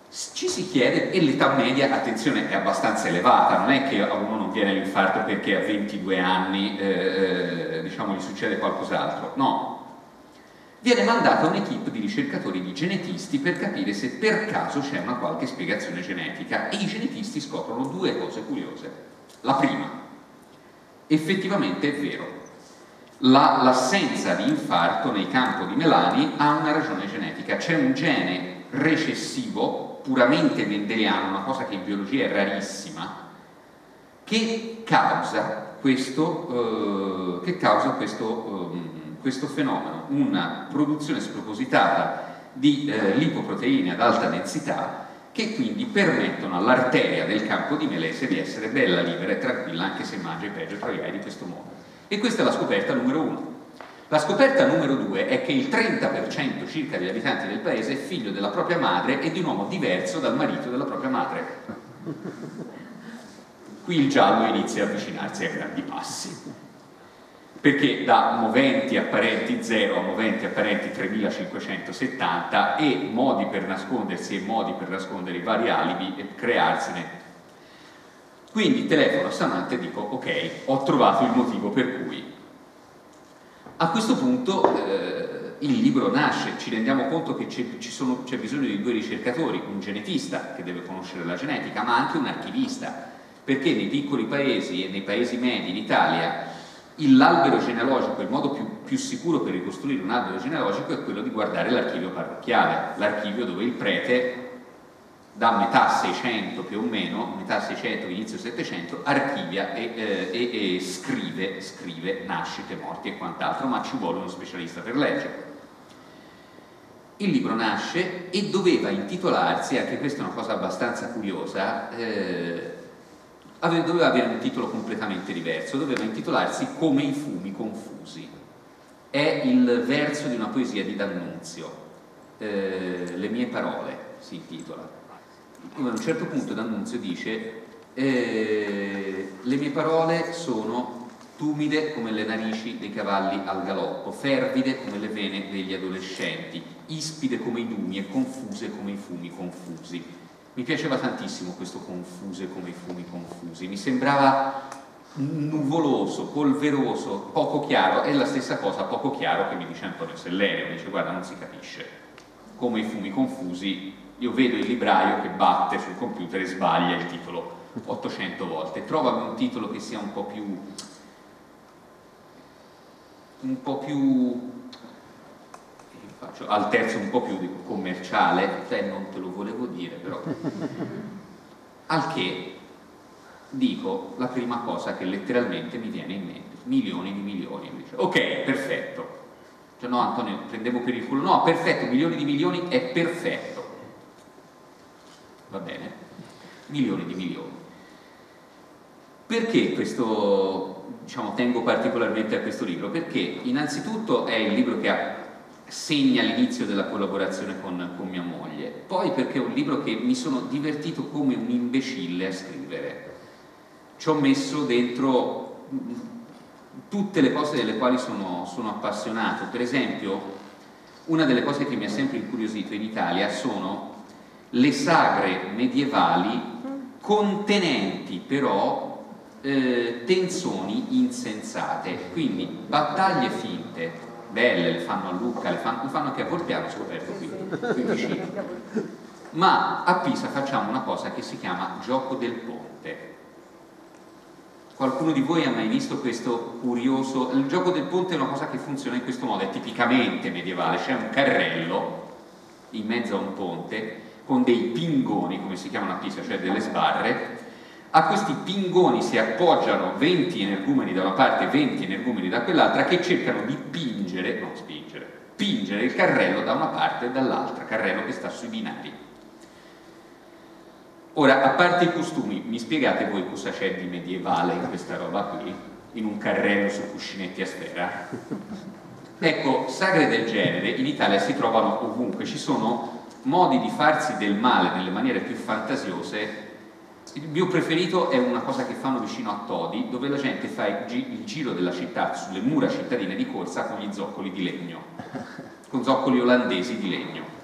ci si chiede, e l'età media, attenzione, è abbastanza elevata, non è che a uno non viene l'infarto perché a 22 anni eh, eh, diciamo, gli succede qualcos'altro, no. Viene mandata un'equipe di ricercatori di genetisti per capire se per caso c'è una qualche spiegazione genetica e i genetisti scoprono due cose curiose. La prima, effettivamente è vero, la, l'assenza di infarto nei campi di melani ha una ragione genetica, c'è un gene recessivo puramente mendeliano, una cosa che in biologia è rarissima, che causa questo, eh, che causa questo, eh, questo, fenomeno, una produzione spropositata di eh, lipoproteine ad alta densità che quindi permettono all'arteria del campo di Melese di essere bella, libera e tranquilla anche se mangia i peggio troiai di questo mondo. E questa è la scoperta numero uno. La scoperta numero due è che il 30% circa degli abitanti del paese è figlio della propria madre e di un uomo diverso dal marito della propria madre. Qui il giallo inizia a avvicinarsi a grandi passi, perché da moventi apparenti 0 a moventi apparenti 3570 e modi per nascondersi e modi per nascondere i vari alibi e crearsene. Quindi telefono a Samantha e dico ok, ho trovato il motivo per cui a questo punto eh, il libro nasce, ci rendiamo conto che c'è, bisogno di due ricercatori, un genetista che deve conoscere la genetica, ma anche un archivista, perché nei piccoli paesi e nei paesi medi in Italia l'albero genealogico, il modo più, più sicuro per ricostruire un albero genealogico è quello di guardare l'archivio parrocchiale, l'archivio dove il prete da metà 600 più o meno, metà 600, inizio 700, archivia e, eh, e, e scrive, scrive nascite, morti e quant'altro, ma ci vuole uno specialista per leggere. Il libro nasce e doveva intitolarsi, anche questa è una cosa abbastanza curiosa, eh, doveva avere un titolo completamente diverso, doveva intitolarsi Come i fumi confusi. È il verso di una poesia di D'Annunzio, eh, Le mie parole si intitola a un certo punto D'Annunzio dice eh, le mie parole sono tumide come le narici dei cavalli al galoppo, fervide come le vene degli adolescenti, ispide come i dumi e confuse come i fumi confusi. Mi piaceva tantissimo questo confuse come i fumi confusi, mi sembrava nuvoloso, polveroso, poco chiaro, è la stessa cosa poco chiaro che mi dice Antonio Sellerio, mi dice guarda non si capisce, come i fumi confusi, io vedo il libraio che batte sul computer e sbaglia il titolo 800 volte, trovami un titolo che sia un po' più un po' più faccio al terzo un po' più commerciale, te non te lo volevo dire però al che dico la prima cosa che letteralmente mi viene in mente, milioni di milioni. Dice, ok, perfetto. Cioè no Antonio, prendevo per il culo, no, perfetto, milioni di milioni è perfetto. Va bene? Milioni di milioni. Perché questo, diciamo, tengo particolarmente a questo libro? Perché innanzitutto è il libro che ha, segna l'inizio della collaborazione con, con mia moglie, poi perché è un libro che mi sono divertito come un imbecille a scrivere ci ho messo dentro tutte le cose delle quali sono, sono appassionato. Per esempio, una delle cose che mi ha sempre incuriosito in Italia sono le sagre medievali contenenti però eh, tensioni insensate, quindi battaglie finte, belle, le fanno a Lucca, le fanno, le fanno anche a Volpiano, scoperto qui, qui vicino. Ma a Pisa facciamo una cosa che si chiama gioco del ponte. Qualcuno di voi ha mai visto questo curioso... Il gioco del ponte è una cosa che funziona in questo modo, è tipicamente medievale, c'è un carrello in mezzo a un ponte con dei pingoni, come si chiamano a Pisa, cioè delle sbarre, a questi pingoni si appoggiano 20 energumeni da una parte e 20 energumeni da quell'altra che cercano di pingere, non spingere, pingere il carrello da una parte e dall'altra, carrello che sta sui binari. Ora, a parte i costumi, mi spiegate voi cosa c'è di medievale in questa roba qui? In un carrello su cuscinetti a sfera? Ecco, sagre del genere in Italia si trovano ovunque, ci sono modi di farsi del male nelle maniere più fantasiose. Il mio preferito è una cosa che fanno vicino a Todi, dove la gente fa il giro della città sulle mura cittadine di corsa con gli zoccoli di legno, con zoccoli olandesi di legno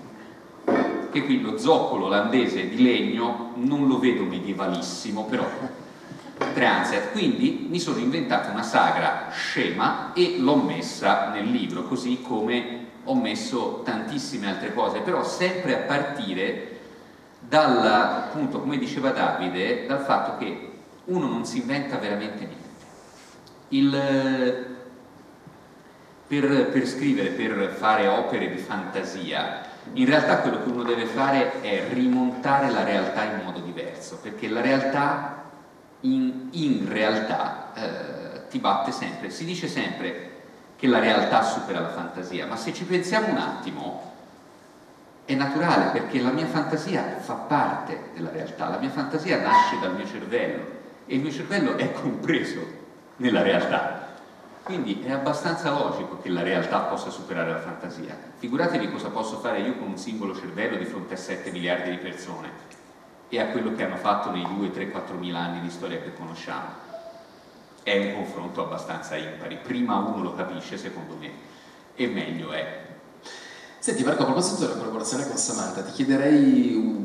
che qui lo zoccolo olandese di legno non lo vedo medievalissimo, però Treanzet. Quindi mi sono inventato una sagra scema e l'ho messa nel libro, così come ho messo tantissime altre cose, però sempre a partire dal, appunto, come diceva Davide, dal fatto che uno non si inventa veramente niente. Il, per, per scrivere, per fare opere di fantasia, in realtà quello che uno deve fare è rimontare la realtà in modo diverso, perché la realtà in, in realtà eh, ti batte sempre. Si dice sempre che la realtà supera la fantasia, ma se ci pensiamo un attimo è naturale perché la mia fantasia fa parte della realtà, la mia fantasia nasce dal mio cervello e il mio cervello è compreso nella realtà. Quindi è abbastanza logico che la realtà possa superare la fantasia. Figuratevi cosa posso fare io con un singolo cervello di fronte a 7 miliardi di persone e a quello che hanno fatto nei 2, 3, 4 mila anni di storia che conosciamo. È un confronto abbastanza impari. Prima uno lo capisce, secondo me, e meglio è. Senti Marco, a proposito della collaborazione con Samantha, ti chiederei un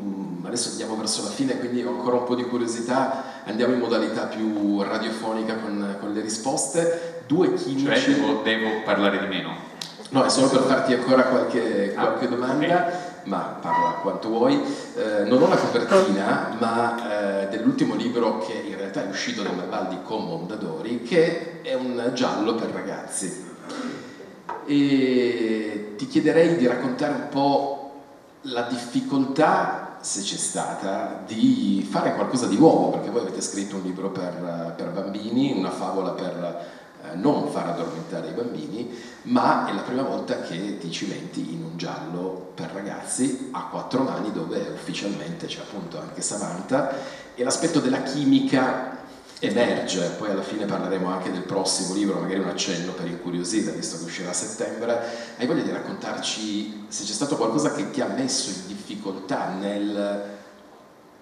adesso andiamo verso la fine, quindi ho ancora un po' di curiosità, andiamo in modalità più radiofonica con, con le risposte. Due chimici... Cioè devo, devo, parlare di meno? No, è solo per farti ancora qualche, ah, qualche domanda. Okay. Ma parla quanto vuoi. Eh, non ho la copertina, ma eh, dell'ultimo libro che in realtà è uscito da Malvaldi con Mondadori, che è un giallo per ragazzi. E ti chiederei di raccontare un po' la difficoltà se c'è stata, di fare qualcosa di nuovo, perché voi avete scritto un libro per, per bambini, una favola per non far addormentare i bambini, ma è la prima volta che ti cimenti in un giallo per ragazzi a quattro mani dove ufficialmente c'è appunto anche Samantha e l'aspetto della chimica emerge, poi alla fine parleremo anche del prossimo libro, magari un accenno per incuriosire, visto che uscirà a settembre. Hai voglia di raccontarci se c'è stato qualcosa che ti ha messo in difficoltà nel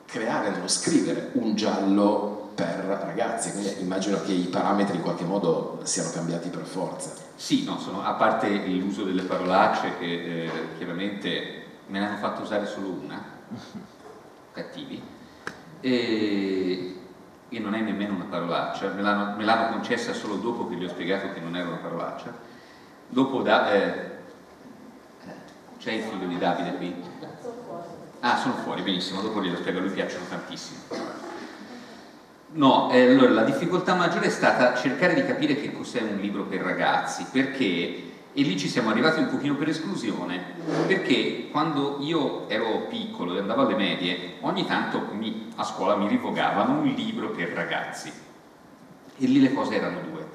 creare, nello scrivere un giallo per ragazzi, quindi immagino che i parametri in qualche modo siano cambiati per forza. Sì, no, sono, a parte l'uso delle parolacce che eh, chiaramente me ne hanno fatto usare solo una, cattivi, e, e non è nemmeno una parolaccia, me l'hanno, me l'hanno, concessa solo dopo che gli ho spiegato che non era una parolaccia. Dopo da... Eh, c'è il figlio di Davide qui? Ah, sono fuori, benissimo, dopo glielo spiego, a lui piacciono tantissimo. No, eh, allora la difficoltà maggiore è stata cercare di capire che cos'è un libro per ragazzi, perché e lì ci siamo arrivati un pochino per esclusione, perché quando io ero piccolo e andavo alle medie, ogni tanto mi, a scuola mi rivogavano un libro per ragazzi. E lì le cose erano due.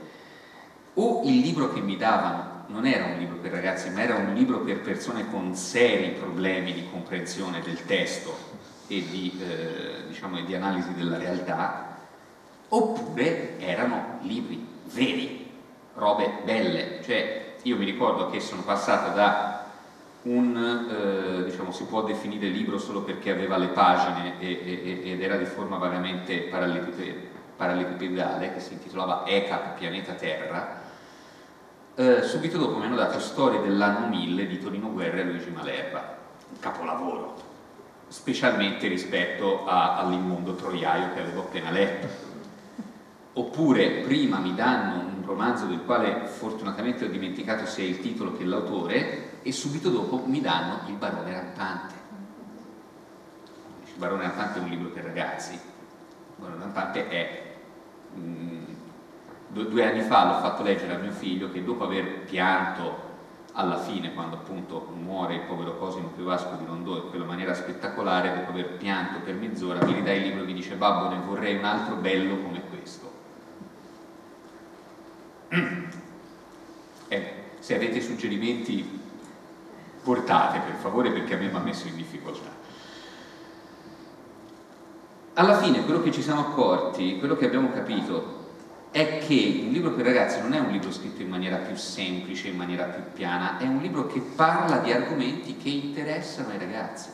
O il libro che mi davano non era un libro per ragazzi, ma era un libro per persone con seri problemi di comprensione del testo e di, eh, diciamo, di analisi della realtà, oppure erano libri veri, robe belle, cioè io mi ricordo che sono passato da un, eh, diciamo, si può definire libro solo perché aveva le pagine e, e, ed era di forma vagamente parallelepipedale, che si intitolava ECAP Pianeta Terra, eh, subito dopo mi hanno dato Storie dell'anno 1000 di Tonino Guerra e Luigi Malerba, un capolavoro, specialmente rispetto all'immondo troiaio che avevo appena letto. Oppure prima mi danno romanzo del quale fortunatamente ho dimenticato sia il titolo che l'autore e subito dopo mi danno Il barone rampante. Il barone rampante è un libro per ragazzi. Il barone rampante è... Mm, due anni fa l'ho fatto leggere a mio figlio che dopo aver pianto alla fine, quando appunto muore il povero Cosimo più Vasco di Rondò in quella maniera spettacolare, dopo aver pianto per mezz'ora, mi ridà il libro e mi dice babbo ne vorrei un altro bello come eh, se avete suggerimenti portate per favore perché a me mi ha messo in difficoltà. Alla fine quello che ci siamo accorti, quello che abbiamo capito è che un libro per ragazzi non è un libro scritto in maniera più semplice, in maniera più piana, è un libro che parla di argomenti che interessano ai ragazzi.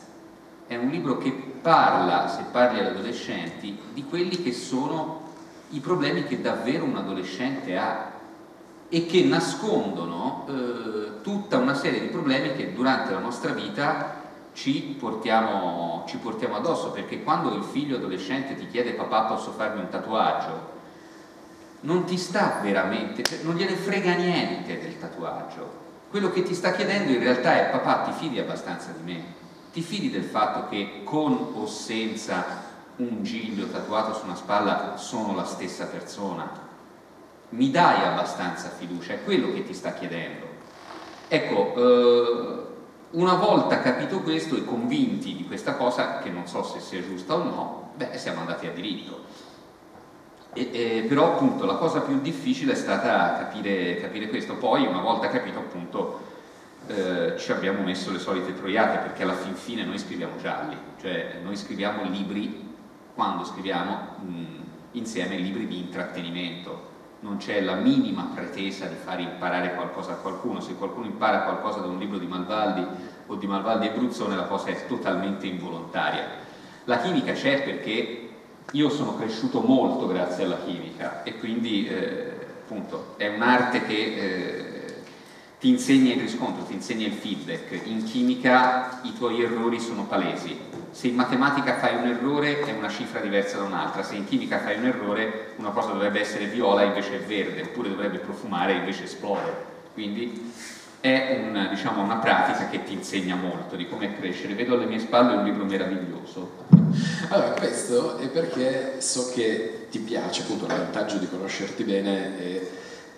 È un libro che parla, se parli agli adolescenti, di quelli che sono i problemi che davvero un adolescente ha e che nascondono eh, tutta una serie di problemi che durante la nostra vita ci portiamo, ci portiamo addosso, perché quando il figlio adolescente ti chiede papà posso farmi un tatuaggio, non ti sta veramente, cioè non gliene frega niente del tatuaggio. Quello che ti sta chiedendo in realtà è papà ti fidi abbastanza di me? Ti fidi del fatto che con o senza un giglio tatuato su una spalla sono la stessa persona? Mi dai abbastanza fiducia, è quello che ti sta chiedendo. Ecco, eh, una volta capito questo e convinti di questa cosa, che non so se sia giusta o no, beh, siamo andati a diritto. E, e, però appunto la cosa più difficile è stata capire, capire questo, poi una volta capito appunto eh, ci abbiamo messo le solite troiate perché alla fin fine noi scriviamo gialli, cioè noi scriviamo libri quando scriviamo mh, insieme libri di intrattenimento, non c'è la minima pretesa di fare imparare qualcosa a qualcuno, se qualcuno impara qualcosa da un libro di Malvaldi o di Malvaldi e Bruzzone la cosa è totalmente involontaria. La chimica c'è perché io sono cresciuto molto grazie alla chimica e quindi eh, appunto è un'arte che eh, ti insegna il riscontro, ti insegna il feedback. In chimica i tuoi errori sono palesi, se in matematica fai un errore è una cifra diversa da un'altra, se in chimica fai un errore una cosa dovrebbe essere viola invece è verde, oppure dovrebbe profumare invece esplode. Quindi è un, diciamo, una pratica che ti insegna molto di come crescere. Vedo alle mie spalle un libro meraviglioso. Allora, questo è perché so che ti piace, appunto, il vantaggio di conoscerti bene è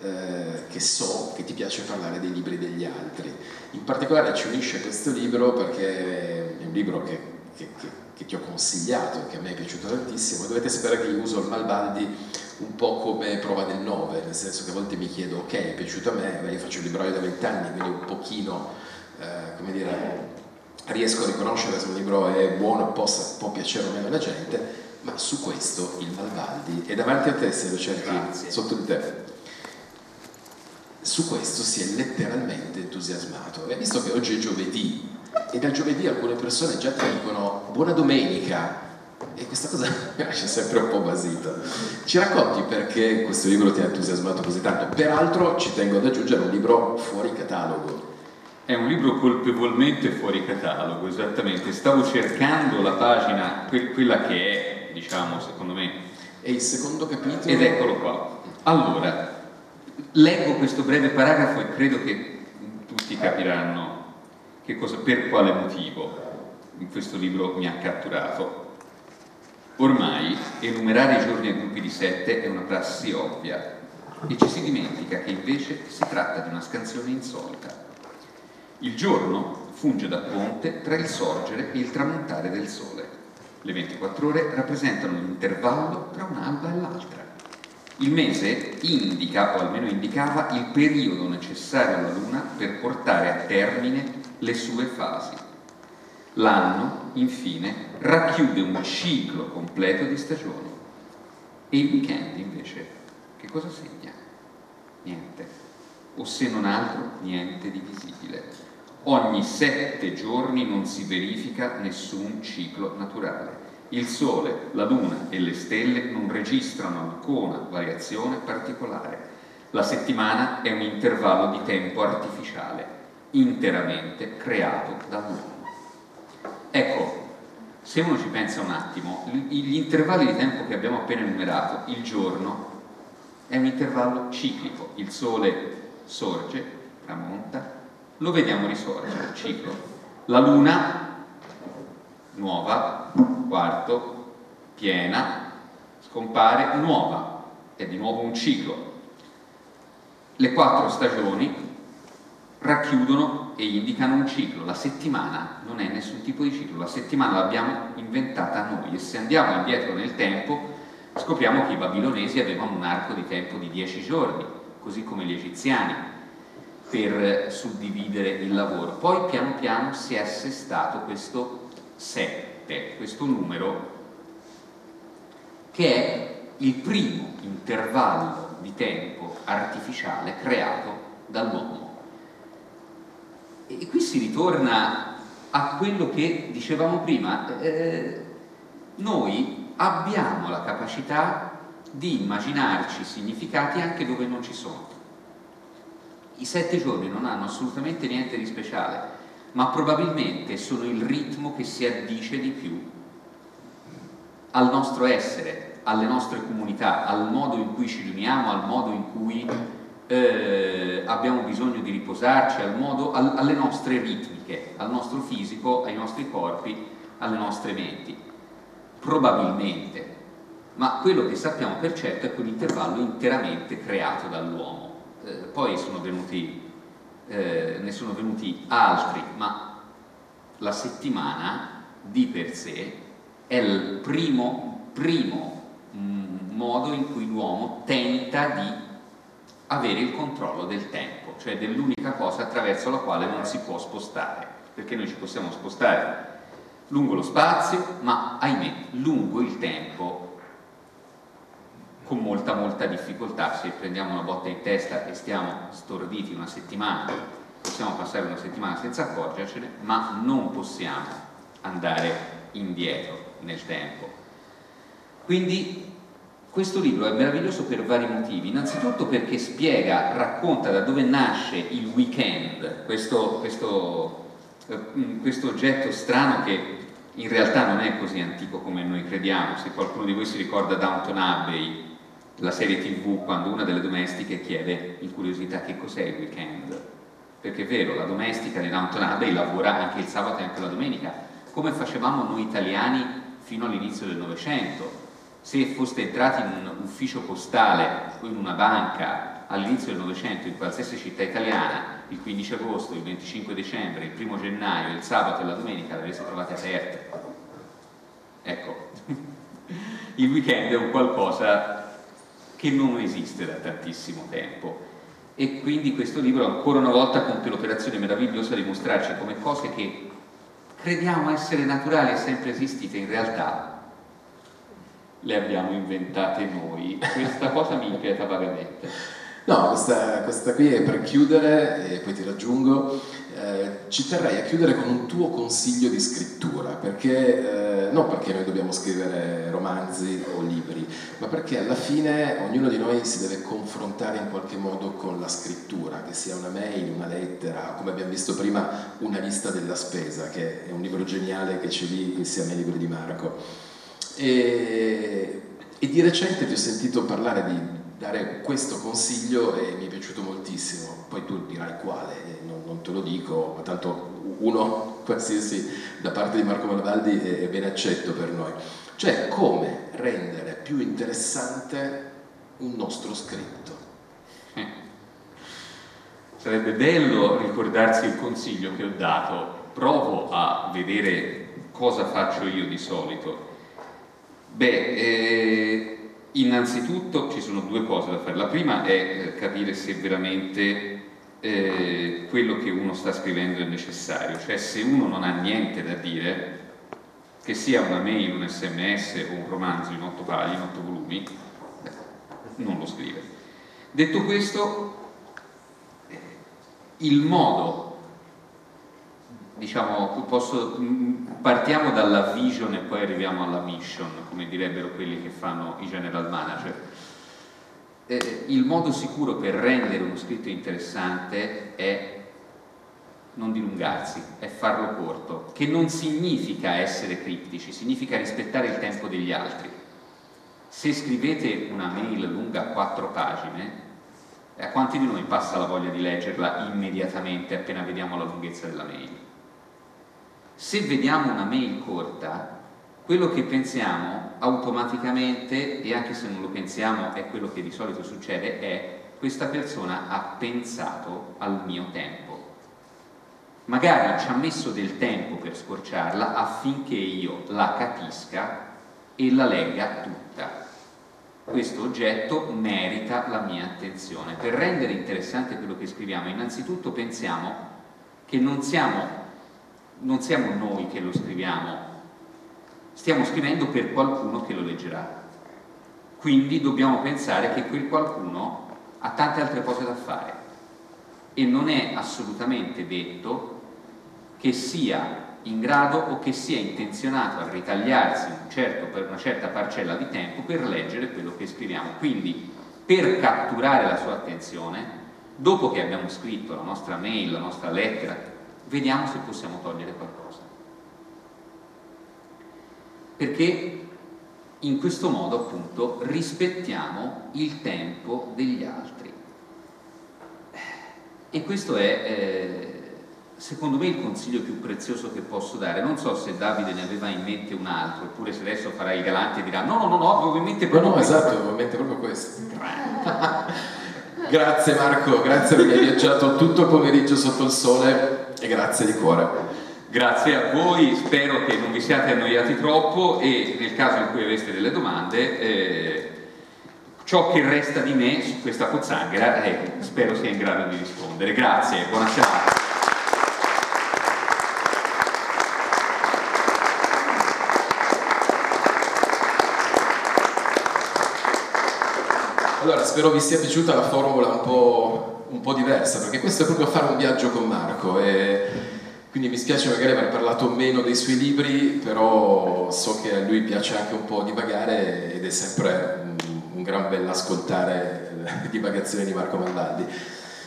eh, che so che ti piace parlare dei libri degli altri. In particolare ci unisce questo libro perché è un libro che che, che, ti ho consigliato, che a me è piaciuto tantissimo, dovete sapere che io uso il Malbaldi un po' come prova del 9, nel senso che a volte mi chiedo, ok, è piaciuto a me, io faccio il libraio da 20 anni, quindi un pochino, eh, come dire, riesco a riconoscere se un libro è buono, possa, può piacere o meno alla gente, ma su questo il Malvaldi è davanti a te se lo cerchi Grazie. sotto di te. Su questo si è letteralmente entusiasmato e visto che oggi è giovedì e dal giovedì alcune persone già ti dicono buona domenica, E questa cosa mi lascia sempre un po' basito. Ci racconti perché questo libro ti ha entusiasmato così tanto? Peraltro ci tengo ad aggiungere un libro fuori catalogo. È un libro colpevolmente fuori catalogo, esattamente. Stavo cercando la pagina, quella che è, diciamo, secondo me. E il secondo capitolo? Ed eccolo qua. Allora, leggo questo breve paragrafo e credo che tutti capiranno cosa, per quale motivo in questo libro mi ha catturato. Ormai enumerare i giorni a gruppi di sette è una prassi ovvia e ci si dimentica che invece si tratta di una scansione insolita. Il giorno funge da ponte tra il sorgere e il tramontare del sole. Le 24 ore rappresentano l'intervallo tra un'alba e l'altra. Il mese indica, o almeno indicava, il periodo necessario alla Luna per portare a termine le sue fasi. L'anno, infine, racchiude un ciclo completo di stagioni. E il weekend, invece, che cosa segna? Niente. O se non altro, niente di visibile. Ogni sette giorni non si verifica nessun ciclo naturale. Il Sole, la Luna e le stelle non registrano alcuna variazione particolare. La settimana è un intervallo di tempo artificiale interamente creato dall'uomo. Ecco, se uno ci pensa un attimo, gli intervalli di tempo che abbiamo appena enumerato, il giorno è un intervallo ciclico, il sole sorge, tramonta, lo vediamo risorgere, ciclo. La luna, nuova, quarto, piena, scompare, nuova, è di nuovo un ciclo. Le quattro stagioni racchiudono e indicano un ciclo. La settimana non è nessun tipo di ciclo, la settimana l'abbiamo inventata noi e se andiamo indietro nel tempo scopriamo che i babilonesi avevano un arco di tempo di dieci giorni, così come gli egiziani, per suddividere il lavoro. Poi piano piano si è assestato questo 7, questo numero che è il primo intervallo di tempo artificiale creato dall'uomo e qui si ritorna a quello che dicevamo prima, eh, noi abbiamo la capacità di immaginarci significati anche dove non ci sono. I sette giorni non hanno assolutamente niente di speciale, ma probabilmente sono il ritmo che si addice di più al nostro essere, alle nostre comunità, al modo in cui ci riuniamo, al modo in cui eh, abbiamo bisogno di riposarci al modo, al, alle nostre ritmiche, al nostro fisico, ai nostri corpi, alle nostre menti. Probabilmente, ma quello che sappiamo per certo è quell'intervallo interamente creato dall'uomo. Eh, poi sono venuti, eh, ne sono venuti altri, ma la settimana di per sé è il primo, primo mm, modo in cui l'uomo tenta di avere il controllo del tempo, cioè dell'unica cosa attraverso la quale non si può spostare, perché noi ci possiamo spostare lungo lo spazio, ma ahimè lungo il tempo con molta molta difficoltà, se prendiamo una botta in testa e stiamo storditi una settimana, possiamo passare una settimana senza accorgercene, ma non possiamo andare indietro nel tempo. Quindi questo libro è meraviglioso per vari motivi, innanzitutto perché spiega, racconta da dove nasce il weekend, questo, questo, eh, questo oggetto strano che in realtà non è così antico come noi crediamo. Se qualcuno di voi si ricorda Downton Abbey, la serie tv, quando una delle domestiche chiede in curiosità che cos'è il weekend, perché è vero, la domestica di Downton Abbey lavora anche il sabato e anche la domenica, come facevamo noi italiani fino all'inizio del Novecento se foste entrati in un ufficio postale o in una banca all'inizio del Novecento in qualsiasi città italiana, il 15 agosto, il 25 dicembre, il 1 gennaio, il sabato e la domenica le avreste trovate aperte. Ecco, il weekend è un qualcosa che non esiste da tantissimo tempo e quindi questo libro ancora una volta compie l'operazione meravigliosa di mostrarci come cose che crediamo essere naturali e sempre esistite in realtà le abbiamo inventate noi. Questa cosa mi inquieta vagamente. No, questa, questa, qui è per chiudere e poi ti raggiungo. Eh, ci terrei a chiudere con un tuo consiglio di scrittura, perché, eh, non perché noi dobbiamo scrivere romanzi o libri, ma perché alla fine ognuno di noi si deve confrontare in qualche modo con la scrittura, che sia una mail, una lettera, come abbiamo visto prima, una lista della spesa, che è un libro geniale che c'è lì insieme ai libri di Marco. E, e di recente ti ho sentito parlare di dare questo consiglio e mi è piaciuto moltissimo. Poi tu dirai quale, non, non te lo dico, ma tanto uno qualsiasi da parte di Marco Malvaldi è, è ben accetto per noi. Cioè come rendere più interessante un nostro scritto. Eh. Sarebbe bello ricordarsi il consiglio che ho dato. Provo a vedere cosa faccio io di solito. Beh, eh, Innanzitutto ci sono due cose da fare. La prima è eh, capire se veramente eh, quello che uno sta scrivendo è necessario, cioè se uno non ha niente da dire, che sia una mail, un sms o un romanzo in otto pagine, in otto volumi, beh, non lo scrive. Detto questo, il modo diciamo, posso, mm, partiamo dalla vision e poi arriviamo alla mission, come direbbero quelli che fanno i general manager. Eh, il modo sicuro per rendere uno scritto interessante è non dilungarsi, è farlo corto, che non significa essere criptici, significa rispettare il tempo degli altri. Se scrivete una mail lunga quattro pagine, a quanti di noi passa la voglia di leggerla immediatamente appena vediamo la lunghezza della mail? Se vediamo una mail corta, quello che pensiamo automaticamente, e anche se non lo pensiamo è quello che di solito succede, è questa persona ha pensato al mio tempo. Magari ci ha messo del tempo per scorciarla affinché io la capisca e la legga tutta. Questo oggetto merita la mia attenzione. Per rendere interessante quello che scriviamo, innanzitutto pensiamo che non siamo non siamo noi che lo scriviamo, stiamo scrivendo per qualcuno che lo leggerà. Quindi dobbiamo pensare che quel qualcuno ha tante altre cose da fare e non è assolutamente detto che sia in grado o che sia intenzionato a ritagliarsi un certo, per una certa parcella di tempo per leggere quello che scriviamo. Quindi per catturare la sua attenzione, dopo che abbiamo scritto la nostra mail, la nostra lettera, vediamo se possiamo togliere qualcosa. Perché in questo modo appunto rispettiamo il tempo degli altri. E questo è eh, secondo me il consiglio più prezioso che posso dare. Non so se Davide ne aveva in mente un altro, oppure se adesso farà il galante e dirà no, no, no, no, avevo in mente proprio no, no, questo. esatto, avevo in mente proprio questo. grazie Marco, grazie perché hai viaggiato tutto il pomeriggio sotto il sole grazie di cuore. Grazie a voi, spero che non vi siate annoiati troppo e nel caso in cui aveste delle domande, eh, ciò che resta di me su questa pozzanghera eh, spero sia in grado di rispondere. Grazie, buona serata. Allora, spero vi sia piaciuta la formula un po' un po' diversa, perché questo è proprio fare un viaggio con Marco e quindi mi spiace magari aver parlato meno dei suoi libri, però so che a lui piace anche un po' divagare ed è sempre un, gran bello ascoltare le divagazioni di Marco Mandaldi.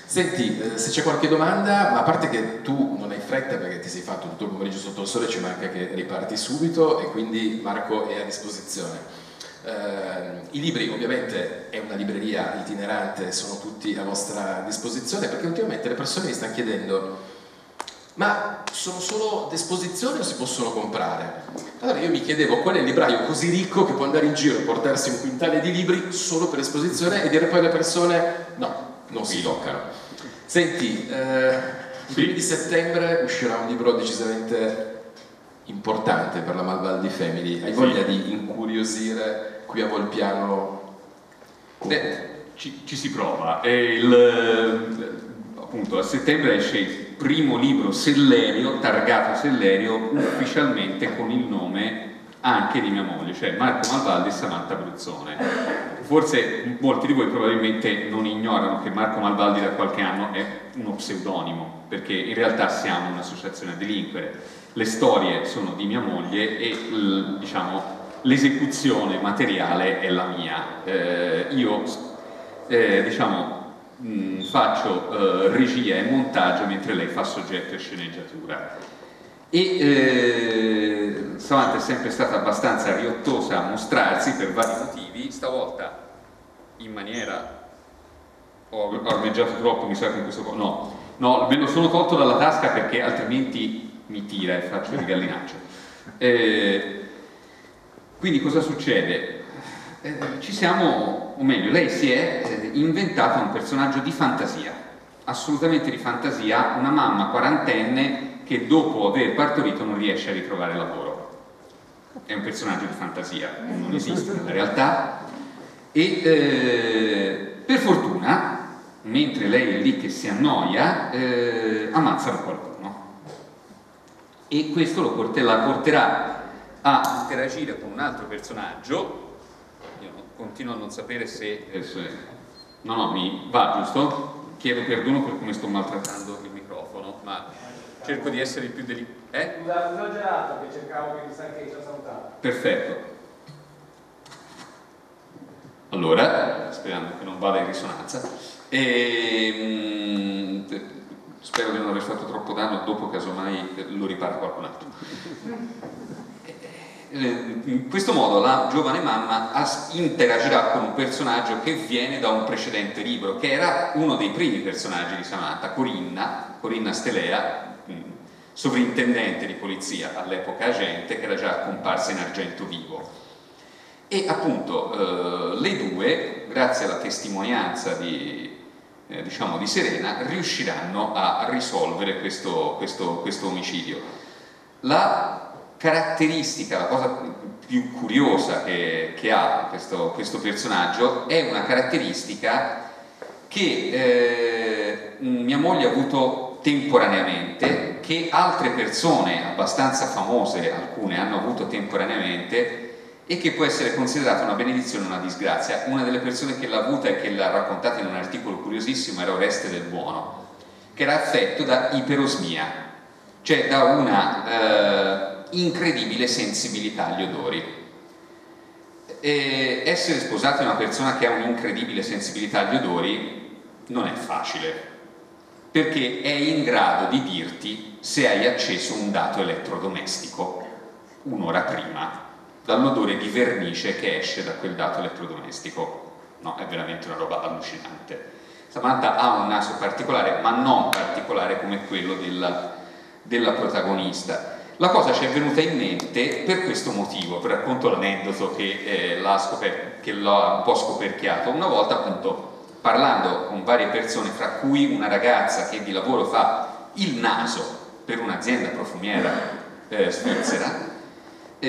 Senti, eh, se c'è qualche domanda, ma a parte che tu non hai fretta perché ti sei fatto tutto il pomeriggio sotto il sole, ci manca che riparti subito e quindi Marco è a disposizione. Eh, I libri ovviamente è una libreria itinerante, sono tutti a vostra disposizione perché ultimamente le persone mi stanno chiedendo ma sono solo d'esposizione o si possono comprare? Allora io mi chiedevo qual è il libraio così ricco che può andare in giro e portarsi un quintale di libri solo per esposizione e dire poi alle persone no, non si toccano. Senti, eh, i primi di settembre uscirà un libro decisamente importante per la Malvaldi Family. Hai voglia di incuriosire qui a Volpiano? Beh, ci, ci si prova. Il, appunto, a settembre esce il primo libro Sellerio, targato Sellerio, ufficialmente con il nome anche di mia moglie, cioè Marco Malvaldi e Samantha Bruzzone. forse molti di voi probabilmente non ignorano che Marco Malvaldi da qualche anno è uno pseudonimo, perché in realtà siamo un'associazione a delinquere. Le storie sono di mia moglie e diciamo, l'esecuzione materiale è la mia. Eh, io eh, diciamo, mh, faccio eh, regia e montaggio mentre lei fa soggetto e sceneggiatura. E eh, Samantha è sempre stata abbastanza riottosa a mostrarsi per vari motivi, stavolta in maniera ho armeggiato troppo, mi sa che in questo no, no, me lo sono tolto dalla tasca perché altrimenti mi tira e faccio il gallinaccio. Eh, quindi cosa succede? Eh, ci siamo, o meglio, lei si è eh, inventata un personaggio di fantasia, assolutamente di fantasia, una mamma quarantenne che dopo aver partorito non riesce a ritrovare lavoro. È un personaggio di fantasia, non esiste nella realtà. E eh, per fortuna, mentre lei è lì che si annoia, eh, ammazzano qualcuno. E questo la porterà a interagire con un altro personaggio. Io continuo a non sapere se... No, no, mi va, giusto? Chiedo perdono per come sto maltrattando il microfono, ma cerco di essere il più delicato. Eh? Gelato che cercavo che mi sa che ci ha salutato. Perfetto. Allora, sperando che non vada in risonanza, e, mh, spero di non aver fatto troppo danno, dopo casomai lo ripara qualcun altro. Eh, in questo modo la giovane mamma interagirà con un personaggio che viene da un precedente libro, che era uno dei primi personaggi di Samantha, Corinna, Corinna Stelea, sovrintendente di polizia all'epoca agente, che era già comparsa in argento vivo. E appunto eh, le due, grazie alla testimonianza di, eh, diciamo di Serena, riusciranno a risolvere questo, questo, questo omicidio. La caratteristica, la cosa più curiosa che, che ha questo, questo, personaggio è una caratteristica che eh, mia moglie ha avuto temporaneamente, che altre persone abbastanza famose, alcune hanno avuto temporaneamente e che può essere considerata una benedizione o una disgrazia. Una delle persone che l'ha avuta e che l'ha raccontata in un articolo curiosissimo era Oreste del Buono, che era affetto da iperosmia, cioè da una eh, incredibile sensibilità agli odori. E essere sposato a una persona che ha un'incredibile sensibilità agli odori non è facile, perché è in grado di dirti se hai acceso un dato elettrodomestico un'ora prima dall'odore di vernice che esce da quel dato elettrodomestico. No, è veramente una roba allucinante. Samantha ha un naso particolare, ma non particolare come quello della, della protagonista la cosa ci è venuta in mente per questo motivo, per racconto l'aneddoto che, eh, l'ha un po' scoperchiato. Una volta appunto parlando con varie persone, fra cui una ragazza che di lavoro fa il naso per un'azienda profumiera eh, svizzera,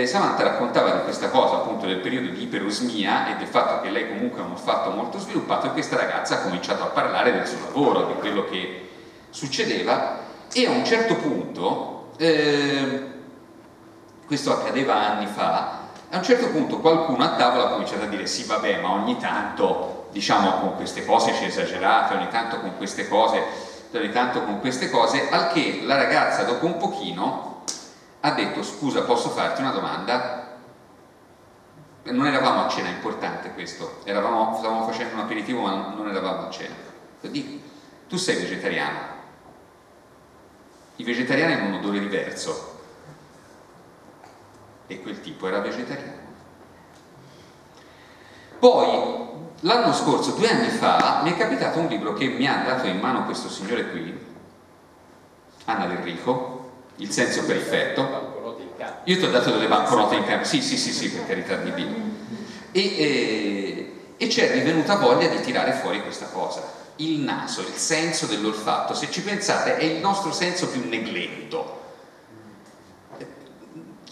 eh, Samantha raccontava di questa cosa appunto del periodo di iperosmia e del fatto che lei comunque ha un olfatto molto sviluppato e questa ragazza ha cominciato a parlare del suo lavoro, di quello che succedeva e a un certo punto eh, questo accadeva anni fa, a un certo punto qualcuno a tavola ha cominciato a dire sì vabbè ma ogni tanto diciamo con queste cose ci esagerate, ogni tanto con queste cose, ogni tanto con queste cose, al che la ragazza dopo un pochino ha detto scusa posso farti una domanda? Non eravamo a cena, è importante questo, eravamo, stavamo facendo un aperitivo ma non eravamo a cena. Tu sei vegetariano? I vegetariani hanno un odore diverso e quel tipo era vegetariano. Poi, l'anno scorso, due anni fa, mi è capitato un libro che mi ha dato in mano questo signore qui, Anna Del Rico, Il senso perfetto. Io ti ho dato delle banconote in cambio, sì, sì, sì, sì, per carità di Dio. E, e, e c'è rivenuta voglia di tirare fuori questa cosa il naso, il senso dell'olfatto, se ci pensate, è il nostro senso più negletto.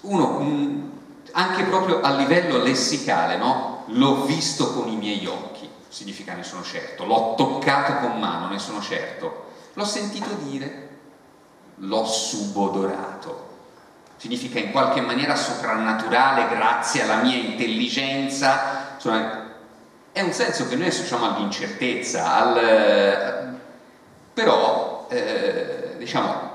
Uno, mm, anche proprio a livello lessicale, no? L'ho visto con i miei occhi, significa ne sono certo, l'ho toccato con mano, ne sono certo, l'ho sentito dire, l'ho subodorato. Significa in qualche maniera soprannaturale grazie alla mia intelligenza, è un senso che noi associamo all'incertezza, al, però eh, diciamo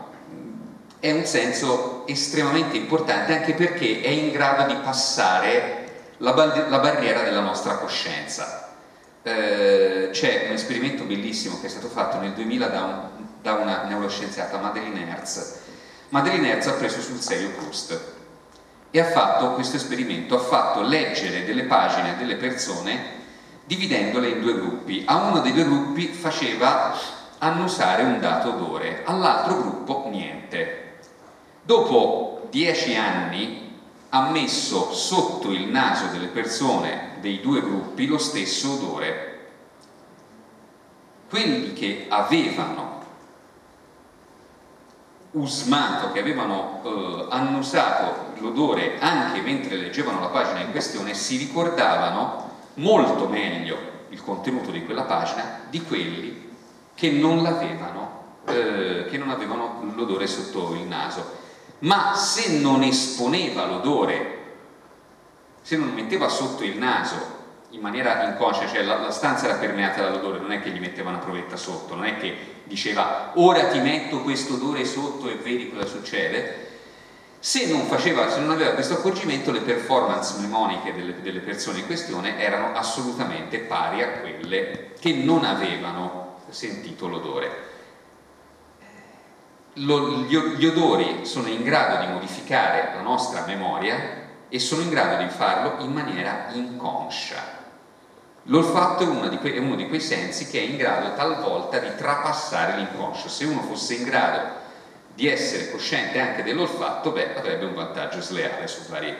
è un senso estremamente importante anche perché è in grado di passare la, la barriera della nostra coscienza. Eh, c'è un esperimento bellissimo che è stato fatto nel 2000 da, un, da una neuroscienziata, Madeleine Hertz. Madeleine Hertz ha preso sul serio Proust e ha fatto questo esperimento, ha fatto leggere delle pagine a delle persone dividendole in due gruppi. A uno dei due gruppi faceva annusare un dato odore, all'altro gruppo niente. Dopo dieci anni ha messo sotto il naso delle persone dei due gruppi lo stesso odore. Quelli che avevano usmato, che avevano eh, annusato l'odore anche mentre leggevano la pagina in questione, si ricordavano molto meglio il contenuto di quella pagina di quelli che non l'avevano, eh, che non avevano l'odore sotto il naso. Ma se non esponeva l'odore, se non metteva sotto il naso in maniera inconscia, cioè la, la stanza era permeata dall'odore, non è che gli metteva una provetta sotto, non è che diceva ora ti metto questo odore sotto e vedi cosa succede, se non, faceva, se non aveva questo accorgimento le performance mnemoniche delle, delle persone in questione erano assolutamente pari a quelle che non avevano sentito l'odore. Lo, gli, gli odori sono in grado di modificare la nostra memoria e sono in grado di farlo in maniera inconscia. L'olfatto è, è, uno di quei sensi che è in grado talvolta di trapassare l'inconscio. Se uno fosse in grado di essere cosciente anche dell'olfatto, beh, avrebbe un vantaggio sleale su vari,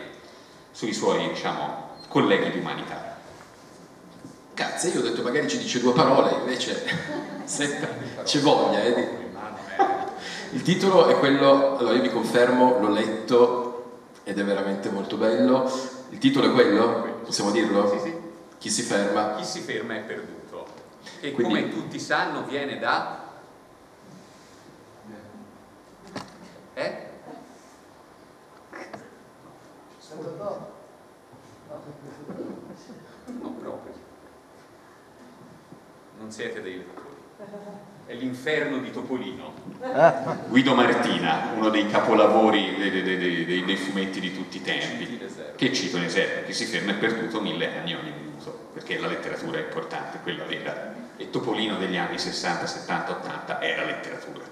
sui suoi diciamo, colleghi di umanità. Grazie, io ho detto magari ci dice due parole, invece c'è voglia. Eh. Il titolo è quello, allora io vi confermo, l'ho letto ed è veramente molto bello. Il titolo è quello? Possiamo dirlo? Sì, sì. Chi si ferma? Chi si ferma è perduto. E Quindi, come tutti sanno viene da Eh? No, proprio. Non siete dei lettori. È l'inferno di Topolino. Guido Martina, uno dei capolavori dei, dei, dei, dei fumetti di tutti i tempi, che cito in esercito, che si ferma e perduto mille anni ogni minuto, perché la letteratura è importante, quella vera. E Topolino degli anni 60, 70, 80 era letteratura.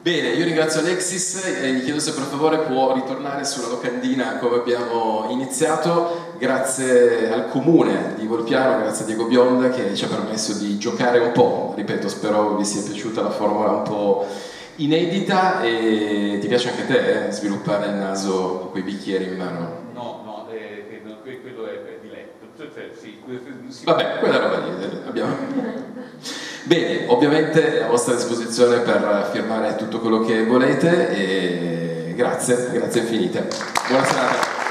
Bene, io ringrazio Alexis e gli chiedo se per favore può ritornare sulla locandina come abbiamo iniziato. Grazie al comune di Volpiano, grazie a Diego Bionda che ci ha permesso di giocare un po'. Ripeto, spero vi sia piaciuta la formula un po' inedita e ti piace anche a te eh, sviluppare il naso con quei bicchieri in mano? No, no, eh, quello è diletto. Cioè, sì, Vabbè, quella roba lì eh, abbiamo... Bene, ovviamente a vostra disposizione per firmare tutto quello che volete e grazie, grazie infinite. Buona serata.